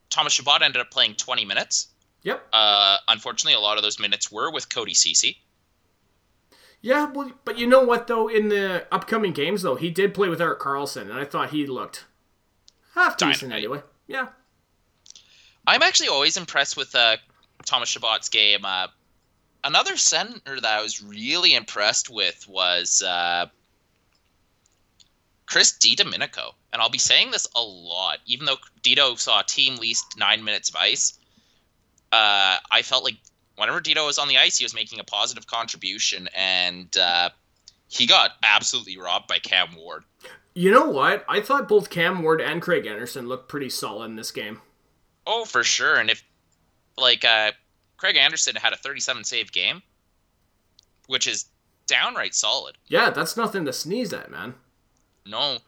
Speaker 3: Thomas Chabot ended up playing 20 minutes.
Speaker 2: Yep.
Speaker 3: Uh, unfortunately, a lot of those minutes were with Cody Ceci.
Speaker 2: Yeah, well, but you know what though? In the upcoming games though, he did play with Erik Karlsson, and I thought he looked half decent
Speaker 3: Dynamite.
Speaker 2: anyway. Yeah.
Speaker 3: I'm actually always impressed with uh, Thomas Chabot's game. Uh, another center that I was really impressed with was uh, Chris DiDomenico. And I'll be saying this a lot, even though Dito saw a team least nine minutes of ice. Uh, I felt like whenever Dito was on the ice, he was making a positive contribution, and uh, he got absolutely robbed by Cam Ward.
Speaker 2: You know what? I thought both Cam Ward and Craig Anderson looked pretty solid in this game.
Speaker 3: Oh, for sure. And if like uh, Craig Anderson had a 37 save game, which is downright solid.
Speaker 2: Yeah, that's nothing to sneeze at, man.
Speaker 3: No,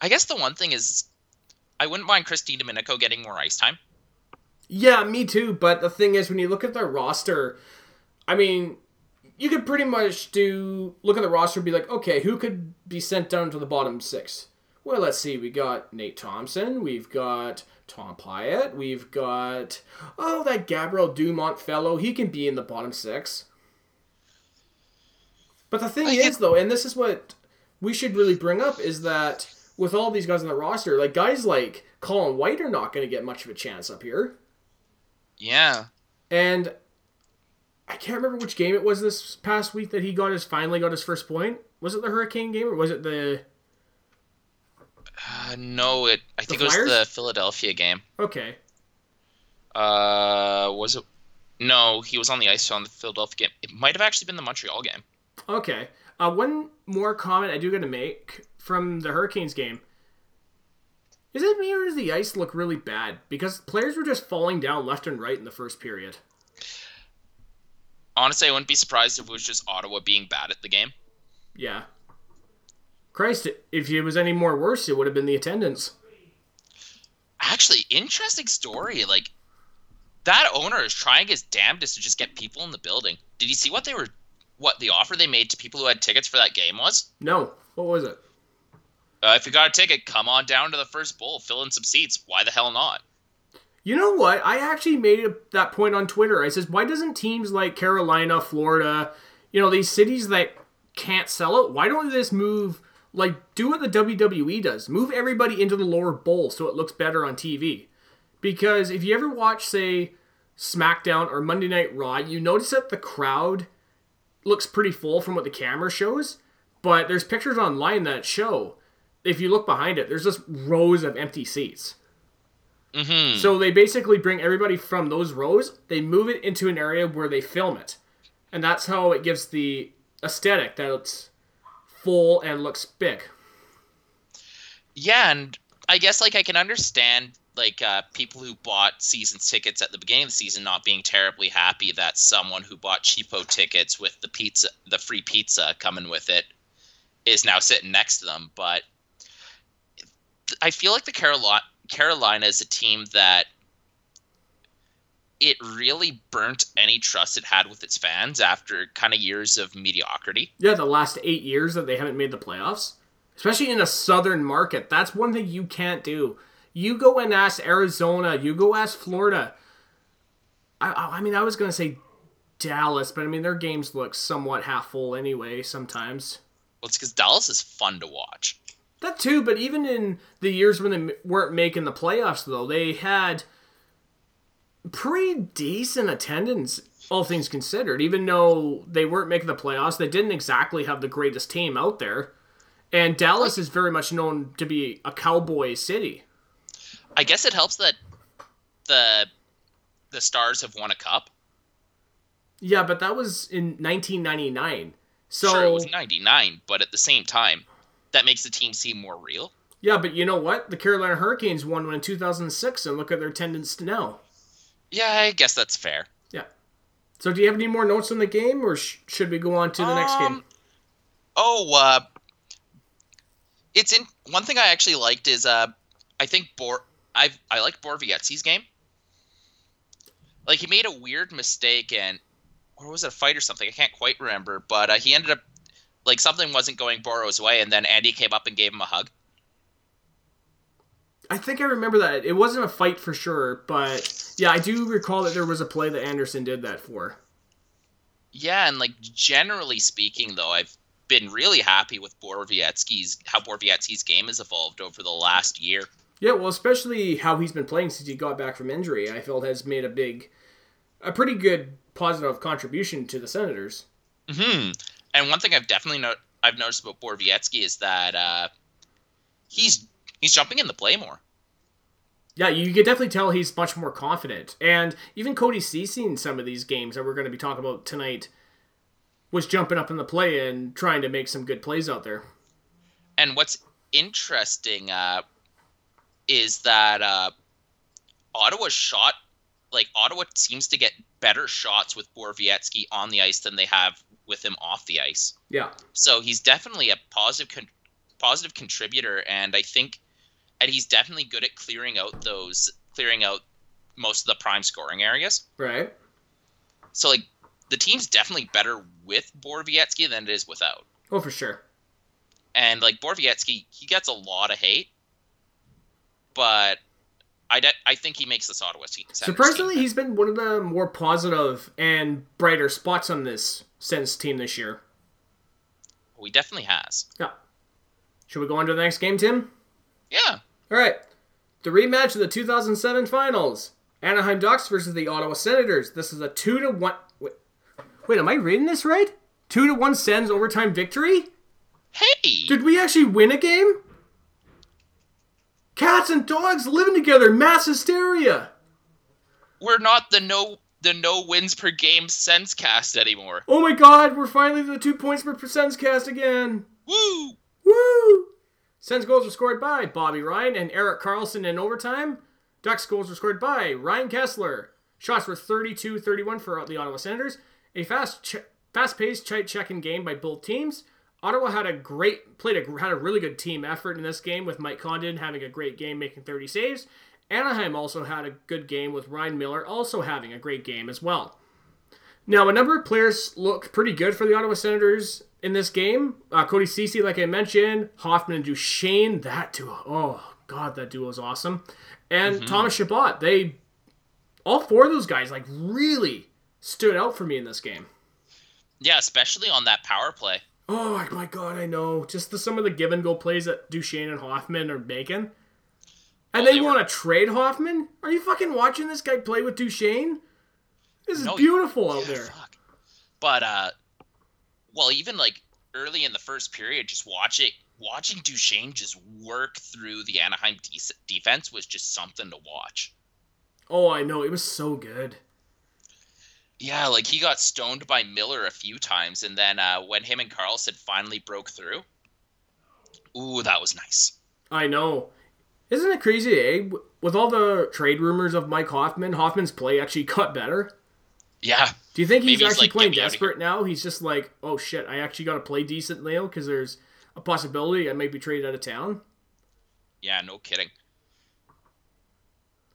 Speaker 3: I guess the one thing is, I wouldn't mind Chris Domenico getting more ice time.
Speaker 2: Yeah, me too. But the thing is, when you look at their roster, I mean, you could pretty much do look at the roster and be like, okay, who could be sent down to the bottom six? Well, let's see. We got Nate Thompson. We've got Tom Pyatt. We've got oh that Gabriel Dumont fellow. He can be in the bottom six. But the thing oh,
Speaker 3: I
Speaker 2: is,
Speaker 3: get-
Speaker 2: though, and this is what we should really bring up is that with all these guys on the roster, like guys like Colin White are not going to get much of a chance up here.
Speaker 3: Yeah,
Speaker 2: And I can't remember which game it was this past week that he got his finally got his first point. Was it the Hurricane game or was it the
Speaker 3: uh, no, it. I think it was the Philadelphia game.
Speaker 2: Okay.
Speaker 3: Uh, was it? No, he was on the ice on the Philadelphia game. It might have actually been the Montreal game.
Speaker 2: Okay. Uh, one more comment I do got to make from the Hurricanes game. Is it me or does the ice look really bad? Because players were just falling down left and right in the first period.
Speaker 3: Honestly, I wouldn't be surprised if it was just Ottawa being bad at the game.
Speaker 2: Yeah. Christ, if it was any more worse, it would have been the attendance.
Speaker 3: actually, interesting story. Like that owner is trying his damnedest to just get people in the building. Did you see what they were, what the offer they made to people who had tickets for that game was?
Speaker 2: No. What was it?
Speaker 3: Uh, if you got a ticket, come on down to the first bowl, fill in some seats. Why the hell not?
Speaker 2: You know what? I actually made that point on Twitter. I says, why doesn't teams like Carolina, Florida, you know, these cities that can't sell it, why don't they just move, like, do what the WWE does? Move everybody into the lower bowl so it looks better on TV. Because if you ever watch, say, SmackDown or Monday Night Raw, you notice that the crowd looks pretty full from what the camera shows, but there's pictures online that show, if you look behind it, there's just rows of empty seats.
Speaker 3: Mm-hmm.
Speaker 2: So they basically bring everybody from those rows, they move it into an area where they film it. And that's how it gives the aesthetic that it's full and looks big.
Speaker 3: Yeah, and I guess like I can understand like uh, people who bought season tickets at the beginning of the season not being terribly happy that someone who bought cheapo tickets with the pizza, the free pizza coming with it, is now sitting next to them. But I feel like the Carolina Carolina is a team that it really burnt any trust it had with its fans after kind of years of mediocrity.
Speaker 2: Yeah, the last eight years that they haven't made the playoffs, especially in a southern market, that's one thing you can't do. You go and ask Arizona, you go ask Florida. I, I mean, I was going to say Dallas, but I mean, their games look somewhat half full anyway sometimes.
Speaker 3: Well, it's because Dallas is fun to watch.
Speaker 2: That too, but even in the years when they weren't making the playoffs, though, they had pretty decent attendance, all things considered. Even though they weren't making the playoffs, they didn't exactly have the greatest team out there. And Dallas is very much known to be a cowboy city.
Speaker 3: I guess it helps that the the Stars have won a cup.
Speaker 2: Yeah, but that was in 1999. So
Speaker 3: sure, it was '99, but at the same time, that makes the team seem more real.
Speaker 2: yeah, but you know what? The Carolina Hurricanes won one in 2006, and look at their attendance now.
Speaker 3: Yeah, I guess that's fair.
Speaker 2: Yeah. So do you have any more notes on the game, or sh- should we go on to the next game?
Speaker 3: Um, Oh, uh, it's in. One thing I actually liked is uh, I think Bor I I like Borowiecki's game. Like he made a weird mistake and or was it a fight or something? I can't quite remember, but uh, he ended up like something wasn't going Boro's way, and then Andy came up and gave him a hug.
Speaker 2: I think I remember that. It wasn't a fight for sure, but yeah, I do recall that there was a play that Anderson did that for.
Speaker 3: Yeah, and like generally speaking, though, I've been really happy with Borowiecki's how Borowiecki's game has evolved over the last year.
Speaker 2: Yeah, well, especially how he's been playing since he got back from injury, I felt has made a big, a pretty good positive contribution to the Senators.
Speaker 3: Hmm. And one thing I've definitely no- I've noticed about Borowiecki is that uh, he's he's jumping in the play more.
Speaker 2: Yeah, you can definitely tell he's much more confident. And even Cody Ceci in some of these games that we're going to be talking about tonight was jumping up in the play and trying to make some good plays out there.
Speaker 3: And what's interesting uh, is that uh, Ottawa's shot, like Ottawa, seems to get better shots with Borowiecki on the ice than they have with him off the ice.
Speaker 2: Yeah.
Speaker 3: So he's definitely a positive con- positive contributor, and I think, and he's definitely good at clearing out those clearing out most of the prime scoring areas.
Speaker 2: Right?
Speaker 3: So like the team's definitely better with Borowiecki than it is without.
Speaker 2: Oh, for sure.
Speaker 3: And like Borowiecki, he gets a lot of hate, but I de- I think he makes this Ottawa team.
Speaker 2: Surprisingly, he's been one of the more positive and brighter spots on this Sens team this year.
Speaker 3: he definitely has.
Speaker 2: Yeah. Should we go on to the next game, Tim?
Speaker 3: Yeah,
Speaker 2: All right. The rematch of the 2007 finals Anaheim Ducks versus the Ottawa Senators. This is a 2 to 1. Wait, wait, am I reading this right? 2 to 1 Sens overtime victory?
Speaker 3: hey,
Speaker 2: Did we actually win a game? Cats and dogs living together, mass hysteria.
Speaker 3: we're not the no the no wins per game sense cast anymore.
Speaker 2: Oh my god, we're finally the two points per Sens cast again.
Speaker 3: Woo!
Speaker 2: Woo! Sens goals were scored by Bobby Ryan and Erik Karlsson in overtime. Ducks goals were scored by Ryan Kesler. Shots were 32-31 for the Ottawa Senators. A fast, ch- fast-paced, tight-checking game by both teams. Ottawa had a great played a had a really good team effort in this game with Mike Condon having a great game, making 30 saves, Anaheim also had a good game with Ryan Miller also having a great game as well. Now, a number of players look pretty good for the Ottawa Senators in this game. Uh, Cody Ceci, like I mentioned, Hoffman and Duchene, that duo. Oh, God, that duo is awesome. And Thomas Chabot, they, all four of those guys, like, really stood out for me in this game.
Speaker 3: Yeah, especially on that power play.
Speaker 2: Oh my god, I know. Just the, some of the give and go plays that Duchene and Hoffman are making. And they
Speaker 3: they
Speaker 2: want to trade Hoffman? Are you fucking watching this guy play with Duchene? This is
Speaker 3: No,
Speaker 2: beautiful out there.
Speaker 3: fuck. But uh, well, even like early in the first period, just watching watching Duchene just work through the Anaheim de- defense was just something to watch.
Speaker 2: Oh, I know. It was so good.
Speaker 3: Yeah, like he got stoned by Miller a few times, and then uh, when him and Karlsson finally broke through, ooh, that was nice.
Speaker 2: I know. Isn't it crazy, eh? With all the trade rumors of Mike Hoffman, Hoffman's play actually got better.
Speaker 3: Yeah,
Speaker 2: Do you think he's
Speaker 3: Maybe he's
Speaker 2: actually
Speaker 3: like,
Speaker 2: playing
Speaker 3: "Get me outta
Speaker 2: desperate now? He's just like, oh shit, I actually got to play decent now because there's a possibility I might be traded out of town.
Speaker 3: yeah, no kidding.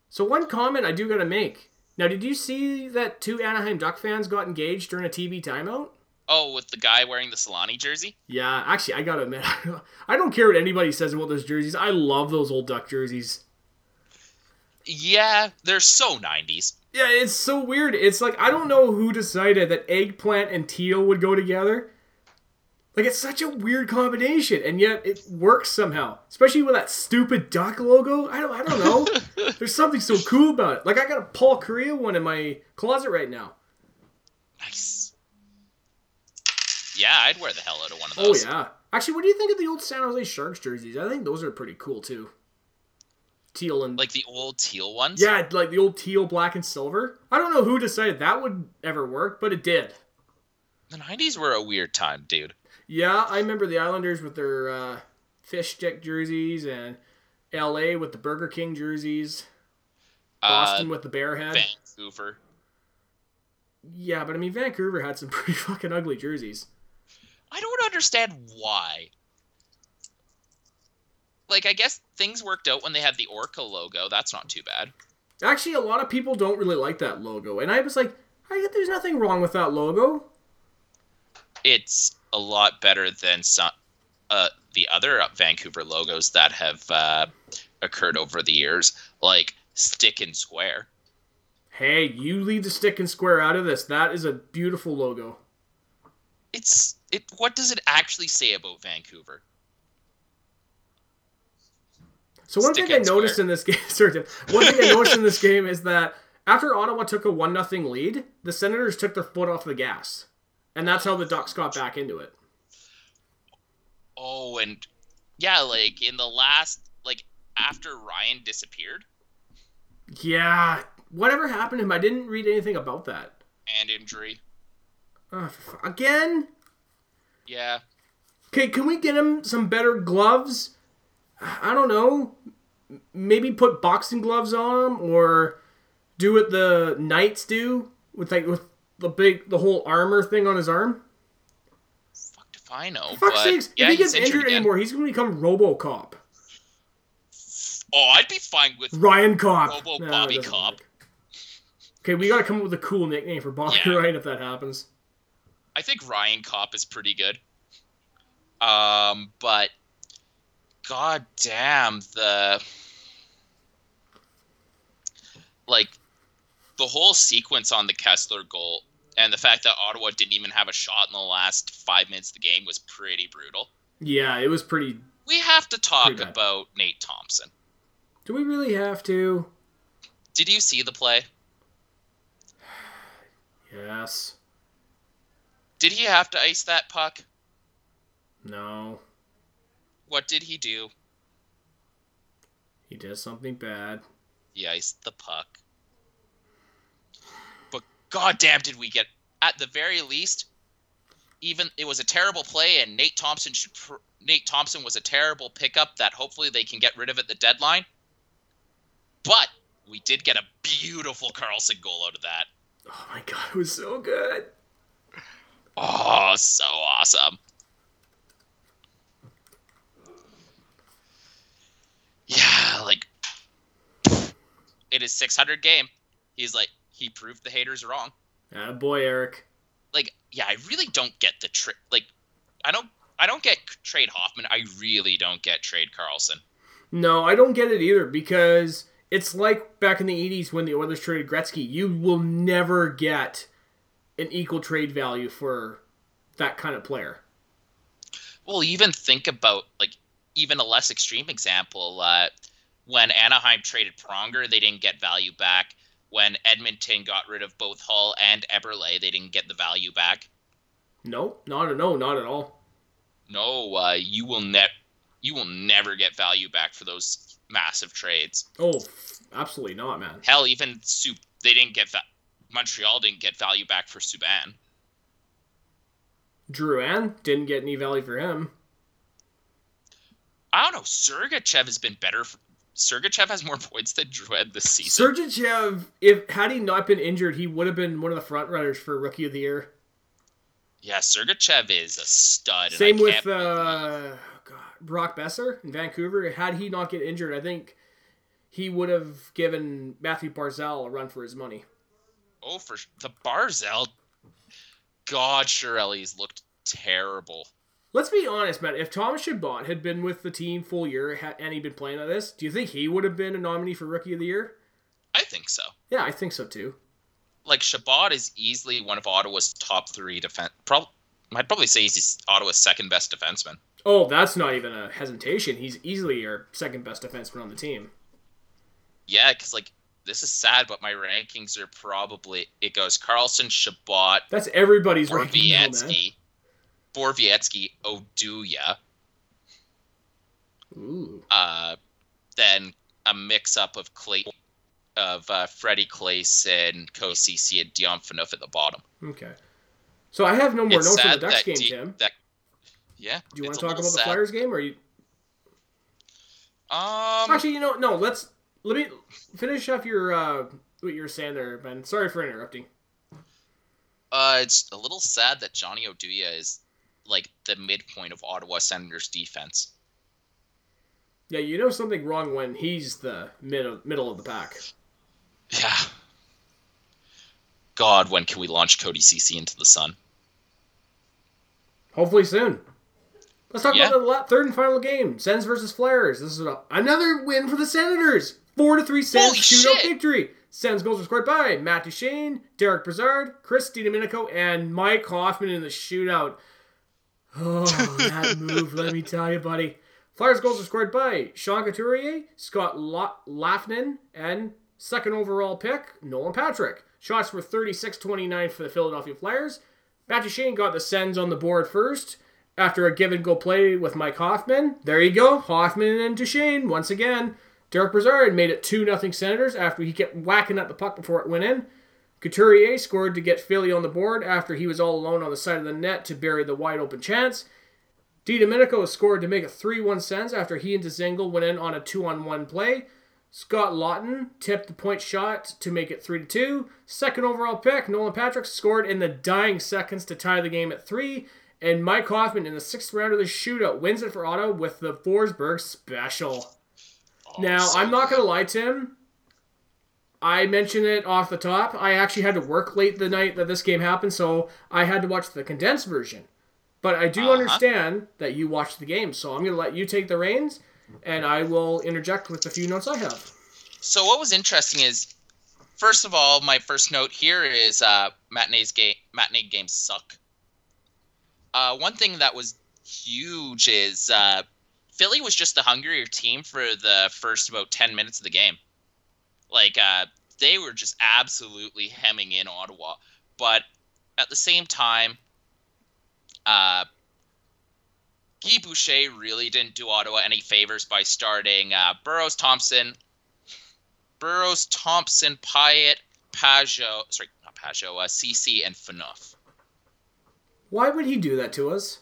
Speaker 2: So one comment I do gotta make. Now, did you see that two Anaheim Duck fans got engaged during a TV timeout?
Speaker 3: Oh, with the guy wearing the Selanne jersey.
Speaker 2: Yeah, actually, I gotta admit, I don't care what anybody says about those jerseys. I love those old Duck jerseys.
Speaker 3: Yeah, they're so '90s.
Speaker 2: Yeah, it's so weird. It's like I don't know who decided that eggplant and teal would go together. Like it's such a weird combination, and yet it works somehow. Especially with that stupid duck logo. I don't, I don't know. There's something so cool about it. Like I got a Paul Kariya one in my closet right now.
Speaker 3: Nice. Yeah, I'd wear the hell out of one of those.
Speaker 2: Oh yeah. Actually, what do you think of the old San Jose Sharks jerseys? I think those are pretty cool too. Teal and
Speaker 3: Like the old teal ones.
Speaker 2: yeah, like the old teal, black and silver. I don't know who decided that would ever work, but it did.
Speaker 3: The '90s were a weird time, dude.
Speaker 2: Yeah, I remember the Islanders with their uh, fish stick jerseys and L.A. with the Burger King jerseys, Boston
Speaker 3: Uh,
Speaker 2: with the bear head.
Speaker 3: Vancouver.
Speaker 2: Yeah, but I mean Vancouver had some pretty fucking ugly jerseys.
Speaker 3: I don't understand why. Like, I guess things worked out when they had the Orca logo. That's not too bad.
Speaker 2: Actually, a lot of people don't really like that logo, and I was like, I, there's nothing wrong with that logo.
Speaker 3: It's a lot better than some, uh, the other Vancouver logos that have uh, occurred over the years, like Stick and Square.
Speaker 2: Hey, you leave the stick and square out of this. That is a beautiful logo.
Speaker 3: It's it. What does it actually say about Vancouver?
Speaker 2: So one
Speaker 3: Stick
Speaker 2: thing I noticed
Speaker 3: square.
Speaker 2: in this game, sorry, one thing I noticed in this game is that after Ottawa took a one nothing lead, the Senators took their foot off the gas, and that's how the Ducks got back into it.
Speaker 3: Oh, and yeah, like in the last, like after Ryan disappeared
Speaker 2: Yeah, whatever happened to him? I didn't read anything about that.
Speaker 3: and injury.
Speaker 2: Uh, again,
Speaker 3: Yeah,
Speaker 2: okay, can we get him some better gloves? I don't know. Maybe put boxing gloves on him, or do what the Knights do with like with the big the whole armor thing on his arm.
Speaker 3: fucked if I know.
Speaker 2: Fuck
Speaker 3: but
Speaker 2: sakes!
Speaker 3: yeah,
Speaker 2: if he gets injured,
Speaker 3: again.
Speaker 2: anymore, he's gonna become RoboCop.
Speaker 3: Oh, I'd be fine with.
Speaker 2: Ryan Cop.
Speaker 3: Robo
Speaker 2: Nah,
Speaker 3: Bobby Cop.
Speaker 2: work. Okay, we gotta come up with a cool nickname for Bobby
Speaker 3: Yeah.
Speaker 2: Ryan if that happens.
Speaker 3: I think Ryan Cop is pretty good. Um, but god damn the like the whole sequence on the Kesler goal and the fact that Ottawa didn't even have a shot in the last five minutes of the game was pretty brutal.
Speaker 2: Yeah, it was pretty.
Speaker 3: We have to talk about Nate Thompson.
Speaker 2: Do we really have to?
Speaker 3: Did you see the play?
Speaker 2: Yes.
Speaker 3: Did he have to ice that puck?
Speaker 2: No.
Speaker 3: What did he do?
Speaker 2: He did something bad.
Speaker 3: He iced the puck. But goddamn, did we get at the very least? Even it was a terrible play, and Nate Thompson should. Pr- Nate Thompson was a terrible pickup that hopefully they can get rid of at the deadline. But we did get a beautiful Karlsson goal out of that.
Speaker 2: Oh my god, it was so good.
Speaker 3: Oh, so awesome. Yeah, like his 600 game, he's like he proved the haters wrong.
Speaker 2: Ah, boy, Erik.
Speaker 3: Like, yeah, I really don't get the trick. Like, I don't, I don't get trade Hoffman. I really don't get trade Karlsson.
Speaker 2: No, I don't get it either because it's like back in the 80s when the Oilers traded Gretzky. You will never get an equal trade value for that kind of player.
Speaker 3: Well, even think about like even a less extreme example. Uh, when Anaheim traded Pronger, they didn't get value back. When Edmonton got rid of both Hall and Eberle, they didn't get the value back.
Speaker 2: No, not no, not at all.
Speaker 3: No, uh, you will net you will never get value back for those massive trades.
Speaker 2: Oh, absolutely not, man.
Speaker 3: Hell, even Soup they didn't get that. Montreal didn't get value back for Subban.
Speaker 2: Drouin didn't get any value for him.
Speaker 3: I don't know. Sergachev has been better. For, Sergachev has more points than Drouin this season.
Speaker 2: Sergachev, if had he not been injured, he would have been one of the front runners for Rookie of the Year.
Speaker 3: yeah, Sergachev is a stud.
Speaker 2: Same with uh, God, Brock Boeser in Vancouver. Had he not get injured, I think he would have given Mathew Barzal a run for his money.
Speaker 3: Oh, for the Barzal. God, Chiarelli's looked terrible.
Speaker 2: Let's be honest, man. If Thomas Chabot had been with the team full year and he'd been playing on this, do you think he would have been a nominee for Rookie of the Year?
Speaker 3: I think so.
Speaker 2: Yeah, I think so too.
Speaker 3: Like Chabot is easily one of Ottawa's top three defense. Prob- I'd probably say he's Ottawa's second best defenseman.
Speaker 2: Oh, that's not even a hesitation. He's easily our second best defenseman on the team.
Speaker 3: Yeah, because like this is sad, but my rankings are probably it goes Karlsson, Chabot,
Speaker 2: That's everybody's ranking now, man.
Speaker 3: Borowiecki, Borowiecki, Oduya,
Speaker 2: Ooh.
Speaker 3: uh, then a mix up of Clay of uh, Freddie Claesson, CoCC, and Dion Phaneuf at the bottom.
Speaker 2: Okay. So I have no more
Speaker 3: It's
Speaker 2: notes on the
Speaker 3: sad
Speaker 2: Ducks game,
Speaker 3: D-
Speaker 2: Tim.
Speaker 3: that yeah.
Speaker 2: Do you want to talk about
Speaker 3: little
Speaker 2: the
Speaker 3: sad.
Speaker 2: Flyers game, or you?
Speaker 3: Um,
Speaker 2: Actually, you know, no. Let's let me finish off your uh, what you were saying there, Ben. Sorry for interrupting.
Speaker 3: uh, it's a little sad that Johnny Oduya is like the midpoint of Ottawa Senators defense.
Speaker 2: Yeah, you know something wrong when he's the middle middle of the pack.
Speaker 3: Yeah. God, when can we launch Cody Ceci into the sun?
Speaker 2: Hopefully soon. Let's talk
Speaker 3: Yeah.
Speaker 2: about the third and final game: Sens versus Flares. This is a- another win for the Senators. Four to three Sens shootout victory. Sens goals were scored by Matt Duchene, Derick Brassard, Chris DiDomenico, and Mike Hoffman in the shootout. Oh, that move, let me tell you, buddy. Flyers goals were scored by Sean Couturier, Scott La- Lafnin, and second overall pick, Nolan Patrick. Shots were 36 29 for the Philadelphia Flyers. Matt Duchene got the Sens on the board first after a give and go play with Mike Hoffman. There you go, Hoffman and Duchene once again. Derick Brassard made it 2 0 Senators after he kept whacking at the puck before it went in. Couturier scored to get Philly on the board after he was all alone on the side of the net to bury the wide open chance. Di Domenico scored to make it 3 1 Sens after he and Dzingel went in on a 2 on 1 play. Scott Laughton tipped the point shot to make it 3 2. Second overall pick, Nolan Patrick scored in the dying seconds to tie the game at 3. And Mike Hoffman in the sixth round of the shootout wins it for Ottawa with the Forsberg special. Now, I'm not going to lie, Tim. I mentioned it off the top. I actually had to work late the night that this game happened, so I had to watch the condensed version. But I do
Speaker 3: Uh-huh.
Speaker 2: understand that you watched the game, so I'm going to let you take the reins, and I will interject with the few notes I have.
Speaker 3: So what was interesting is, first of all, my first note here is uh, matinee's game. Matinee games suck. Uh, one thing that was huge is uh, Philly was just the hungrier team for the first about ten minutes of the game. Like uh, they were just absolutely hemming in Ottawa, but at the same time, uh, Guy Boucher really didn't do Ottawa any favors by starting uh, Burrows, Thompson, Burrows, Thompson, Pyatt, Pageau, sorry, not Pageau, uh, Ceci, and Phaneuf.
Speaker 2: Why would he do that to us?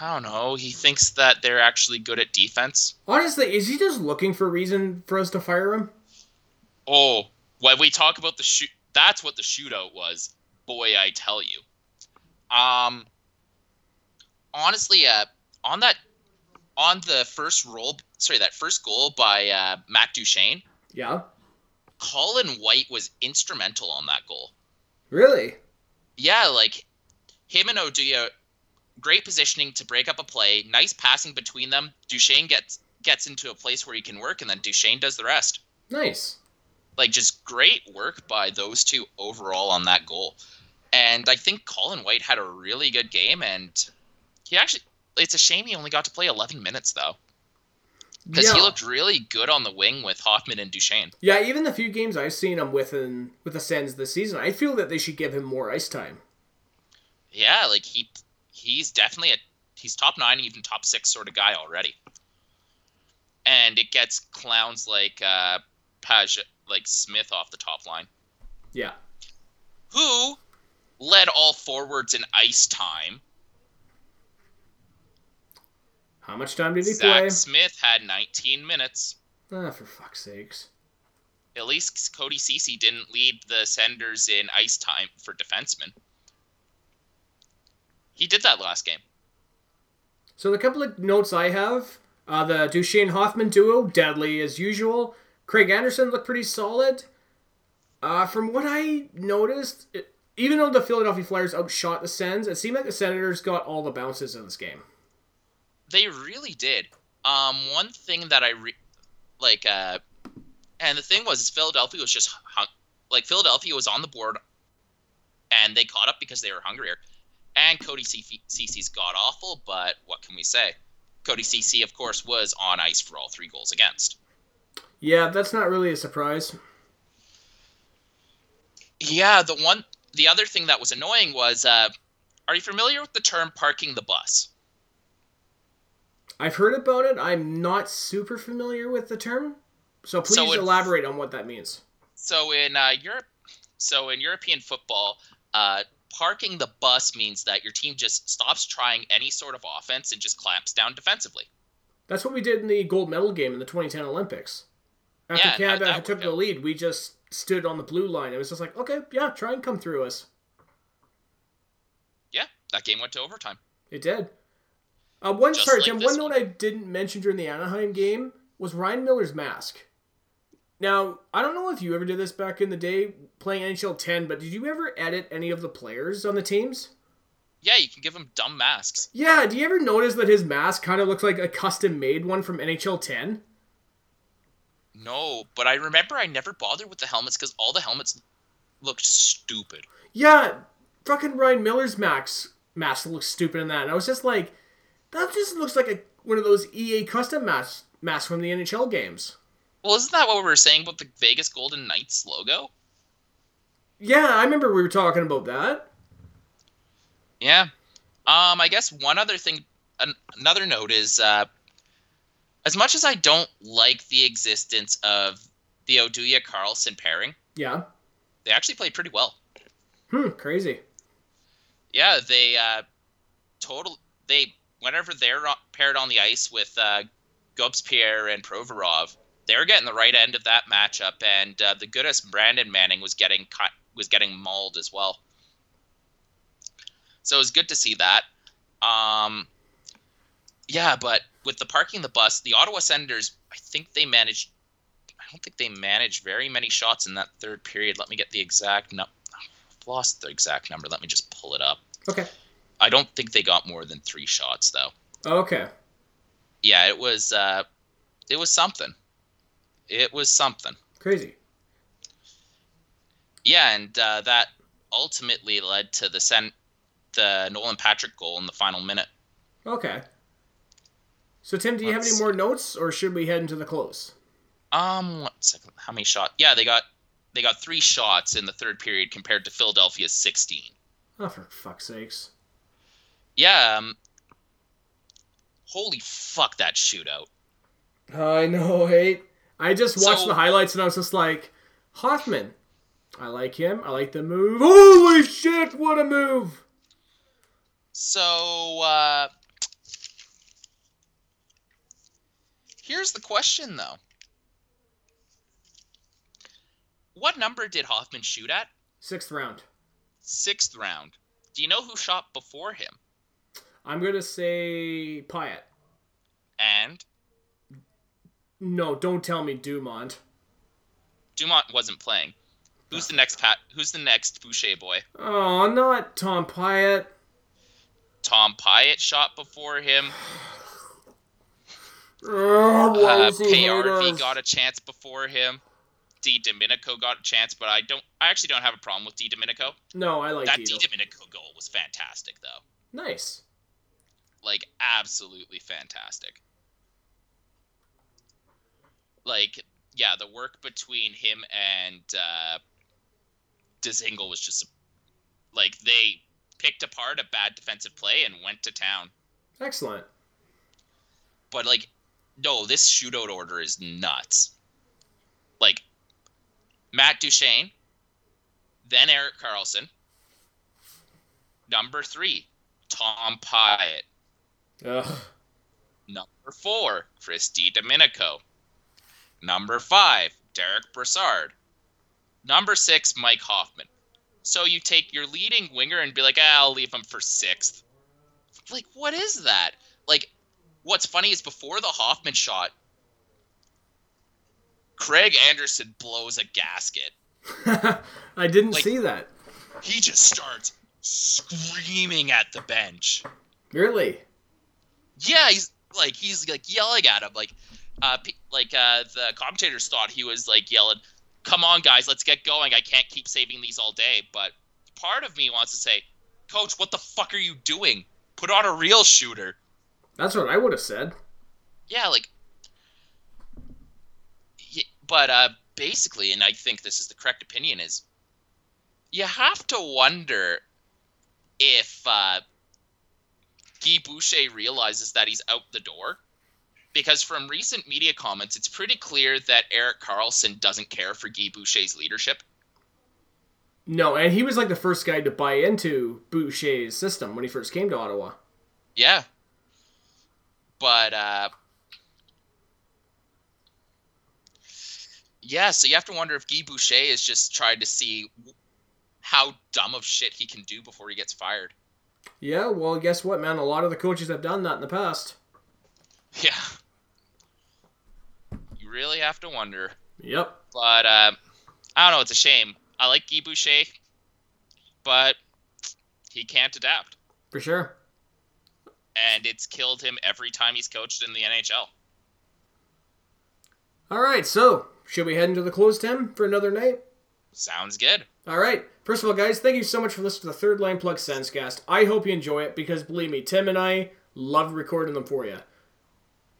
Speaker 3: I don't know. He thinks that they're actually good at defense.
Speaker 2: Honestly, is he just looking for a reason for us to fire him?
Speaker 3: Oh, when we talk about the shoot, that's what the shootout was. Boy, I tell you. Um, honestly, uh, on that, on the first roll, sorry, that first goal by uh, Matt Duchene,
Speaker 2: Yeah.
Speaker 3: Colin White was instrumental on that goal.
Speaker 2: Really?
Speaker 3: Yeah, like him and Oduya, great positioning to break up a play, nice passing between them. Duchene gets gets into a place where he can work, and then Duchene does the rest.
Speaker 2: Nice.
Speaker 3: Like just great work by those two overall on that goal. And I think Colin White had a really good game, and he actually. It's a shame he only got to play 11 minutes though, because
Speaker 2: yeah.
Speaker 3: he looked really good on the wing with Hoffman and Duchene.
Speaker 2: Yeah, even the few games I've seen him with in, with the Sens this season, I feel that they should give him more ice time.
Speaker 3: Yeah, like he he's definitely a he's top nine, even top six sort of guy already. And it gets clowns like uh Paj like Smith off the top line,
Speaker 2: Yeah.
Speaker 3: who led all forwards in ice time.
Speaker 2: How much time did he
Speaker 3: Zach
Speaker 2: play?
Speaker 3: Smith had 19 minutes.
Speaker 2: Ah, for fuck's sakes.
Speaker 3: At least Cody Ceci didn't lead the Senders in ice time for defensemen. He did that last game.
Speaker 2: So the couple of notes I have, uh, the Duchene Hoffman duo, deadly as usual. Craig Anderson looked pretty solid. Uh, from what I noticed, it, even though the Philadelphia Flyers outshot the Sens, it seemed like the Senators got all the bounces in this game.
Speaker 3: They really did. Um, one thing that I re- like, uh, and the thing was, is Philadelphia was just hung- like Philadelphia was on the board, and they caught up because they were hungrier. And Cody Ceci's god awful, but what can we say? Cody Ceci, of course, was on ice for all three goals against.
Speaker 2: Yeah, that's not really a surprise.
Speaker 3: Yeah, the one, the other thing that was annoying was, uh, are you familiar with the term parking the bus?
Speaker 2: I've heard about it. I'm not super familiar with the term. So please
Speaker 3: So it-
Speaker 2: elaborate on what that means.
Speaker 3: So in uh, Europe, so in European football, uh, parking the bus means that your team just stops trying any sort of offense and just clamps down defensively.
Speaker 2: That's what we did in the gold medal game in the 2010 Olympics. After
Speaker 3: Yeah,
Speaker 2: Canada
Speaker 3: that- that
Speaker 2: took the
Speaker 3: out.
Speaker 2: lead, we just stood on the blue line. It was just like, okay, yeah, try and come through us.
Speaker 3: Yeah, that game went to overtime.
Speaker 2: It did. Uh, one
Speaker 3: Just
Speaker 2: sorry,
Speaker 3: like this
Speaker 2: One note. I didn't mention during the Anaheim game was Ryan Miller's mask. Now, I don't know if you ever did this back in the day playing NHL 10, but did you ever edit any of the players on the teams?
Speaker 3: Yeah, you can give them dumb masks.
Speaker 2: Yeah, do you ever notice that his mask kind of looks like a custom made one from NHL 10?
Speaker 3: No, but I remember I never bothered with the helmets because all the helmets looked stupid.
Speaker 2: Yeah, fucking Ryan Miller's mask mask looks stupid in that. And I was just like, that just looks like a one of those EA custom masks masks from the NHL games.
Speaker 3: Well, isn't that what we were saying about the Vegas Golden Knights logo?
Speaker 2: Yeah, I remember we were talking about that.
Speaker 3: Yeah. Um, I guess one other thing, an- another note is, uh, as much as I don't like the existence of the Oduya Karlsson pairing,
Speaker 2: Yeah.
Speaker 3: they actually played pretty well.
Speaker 2: Hmm, crazy.
Speaker 3: Yeah, they uh, total they whenever they're paired on the ice with uh, Gostisbehere and Provorov, they were getting the right end of that matchup, and uh, the goodest Brandon Manning was getting cut, was getting mauled as well. So it was good to see that. Um, yeah, but with the parking the bus, the Ottawa Senators, I think they managed. I don't think they managed very many shots in that third period. Let me get the exact number. I've lost the exact number. Let me just pull it up.
Speaker 2: Okay.
Speaker 3: I don't think they got more than three shots though.
Speaker 2: Okay.
Speaker 3: Yeah, it was. Uh, it was something. It was something.
Speaker 2: Crazy.
Speaker 3: Yeah, and uh, that ultimately led to the sen- the Nolan Patrick goal in the final minute.
Speaker 2: Okay. So Tim, do you have
Speaker 3: Let's
Speaker 2: any more notes or should we head into the close?
Speaker 3: Um, what second? How many shots? Yeah, they got they got three shots in the third period compared to Philadelphia's sixteen.
Speaker 2: Oh, for fuck's sakes.
Speaker 3: Yeah. Um, holy fuck, that shootout.
Speaker 2: I know, hey. I just watched
Speaker 3: So-
Speaker 2: the highlights and I was just like, Hoffman. I like him. I like the move. Holy shit, what a move!
Speaker 3: So, uh, here's the question, though. What number did Hoffman shoot at?
Speaker 2: Sixth round.
Speaker 3: Sixth round. Do you know who shot before him?
Speaker 2: I'm gonna say Pyatt.
Speaker 3: And
Speaker 2: No, don't tell me Dumont.
Speaker 3: Dumont wasn't playing. Who's the next Pat? Who's the next Boucher boy?
Speaker 2: Oh, not Tom Pyatt.
Speaker 3: Tom Pyatt shot before him.
Speaker 2: Oh,
Speaker 3: Uh,
Speaker 2: does he hate
Speaker 3: Paajarvi
Speaker 2: us?
Speaker 3: got a chance before him. D Domenico got a chance, but I don't. I actually don't have a problem with D Domenico.
Speaker 2: No, I like
Speaker 3: that. D Domenico goal was fantastic, though.
Speaker 2: Nice.
Speaker 3: Like absolutely fantastic. Like yeah, the work between him and uh, was just like they picked apart a bad defensive play and went to town.
Speaker 2: Excellent.
Speaker 3: But like, no, this shootout order is nuts. Like, Matt Duchene, then Erik Karlsson. Number three, Tom Pyatt.
Speaker 2: Ugh.
Speaker 3: Number four, Christy D. Number five, Derick Brassard. Number six, Mike Hoffman. So you take your leading winger and be like, ah, I'll leave him for sixth. Like, what is that? Like, what's funny is before the Hoffman shot, Craig Anderson blows a gasket.
Speaker 2: I didn't
Speaker 3: Like-
Speaker 2: see that.
Speaker 3: He just starts screaming at the bench.
Speaker 2: Really?
Speaker 3: Yeah, he's like he's like yelling at him, like, uh, like uh, the commentators thought he was like yelling, "Come on, guys, let's get going! I can't keep saving these all day." But part of me wants to say, "Coach, what the fuck are you doing? Put on a real shooter."
Speaker 2: That's what I would have said.
Speaker 3: Yeah, like, but uh, basically, and I think this is the correct opinion is, you have to wonder if uh, Guy Boucher realizes that he's out the door. Because from recent media comments, it's pretty clear that Erik Karlsson doesn't care for Guy Boucher's leadership.
Speaker 2: No, and he was like the first guy to buy into Boucher's system when he first came to Ottawa.
Speaker 3: Yeah. But uh Yeah, so you have to wonder if Guy Boucher is just trying to see how dumb of shit he can do before he gets fired.
Speaker 2: Yeah, well, guess what, man? A lot of the coaches have done that in the past.
Speaker 3: Yeah. Really have to wonder.
Speaker 2: Yep.
Speaker 3: But uh I don't know, it's a shame. I like Guy Boucher, but he can't adapt.
Speaker 2: For sure.
Speaker 3: And it's killed him every time he's coached in the NHL.
Speaker 2: All right, so should we head into the close, Tim, for another night?
Speaker 3: Sounds good.
Speaker 2: All right. First of all, guys, thank you so much for listening to the Third Line Plug Sensecast. I hope you enjoy it because believe me, Tim and I love recording them for you.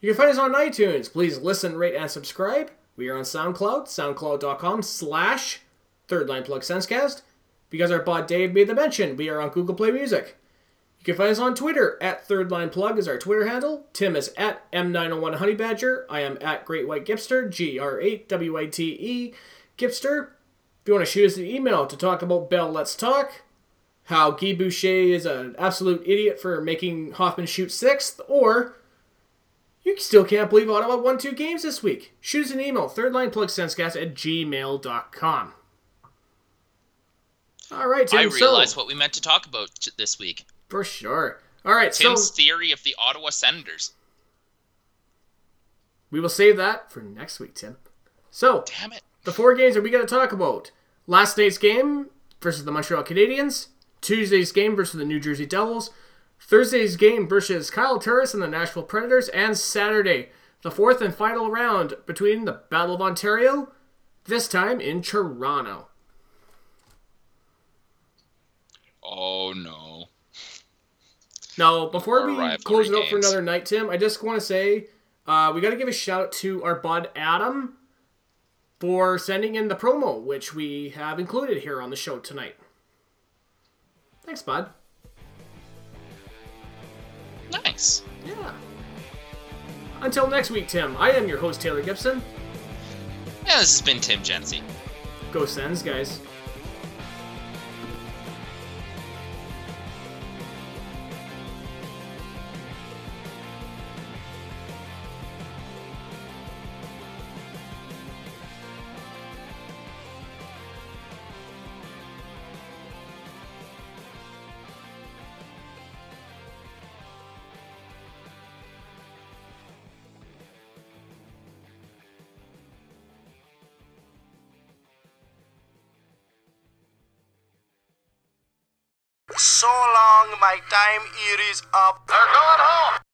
Speaker 2: You can find us on iTunes. Please listen, rate, and subscribe. We are on SoundCloud, soundcloud.com slash Third Line Plug Sensecast. Because our bot Dave made the mention, we are on Google Play Music. You can find us on Twitter at Third Line Plug is our Twitter handle. Tim is at M901 Honey Badger. I am at Great White Gipster, G R 8 W I T E Gipster. If you want to shoot us an email to talk about Bell Let's Talk, how Guy Boucher is an absolute idiot for making Hoffman shoot sixth, or you still can't believe Ottawa won two games this week. Shoot us an email, thirdlineplugSensecast at gmail.com. All right, Tim.
Speaker 3: I realized
Speaker 2: so,
Speaker 3: what we meant to talk about this week.
Speaker 2: For sure. All right,
Speaker 3: Tim's
Speaker 2: so
Speaker 3: theory of the Ottawa Senators.
Speaker 2: we will save that for next week, Tim. So,
Speaker 3: Damn it.
Speaker 2: the four games that we got to talk about. Last night's game versus the Montreal Canadiens. Tuesday's game versus the New Jersey Devils. Thursday's game versus Kyle Turris and the Nashville Predators. And Saturday, the fourth and final round between the Battle of Ontario, this time in Toronto.
Speaker 3: Oh no.
Speaker 2: Now, before
Speaker 3: More
Speaker 2: we close it out for another night, Tim, I just want to say uh, we got to give a shout out to our bud Adam for sending in the promo, which we have included here on the show tonight. Thanks, bud.
Speaker 3: Nice.
Speaker 2: Yeah. Until next week, Tim, I am your host, Taylor Gibson.
Speaker 3: Yeah, this has been Tim Gency.
Speaker 2: Go Sens, guys.
Speaker 1: My time here is up.
Speaker 5: They're going home.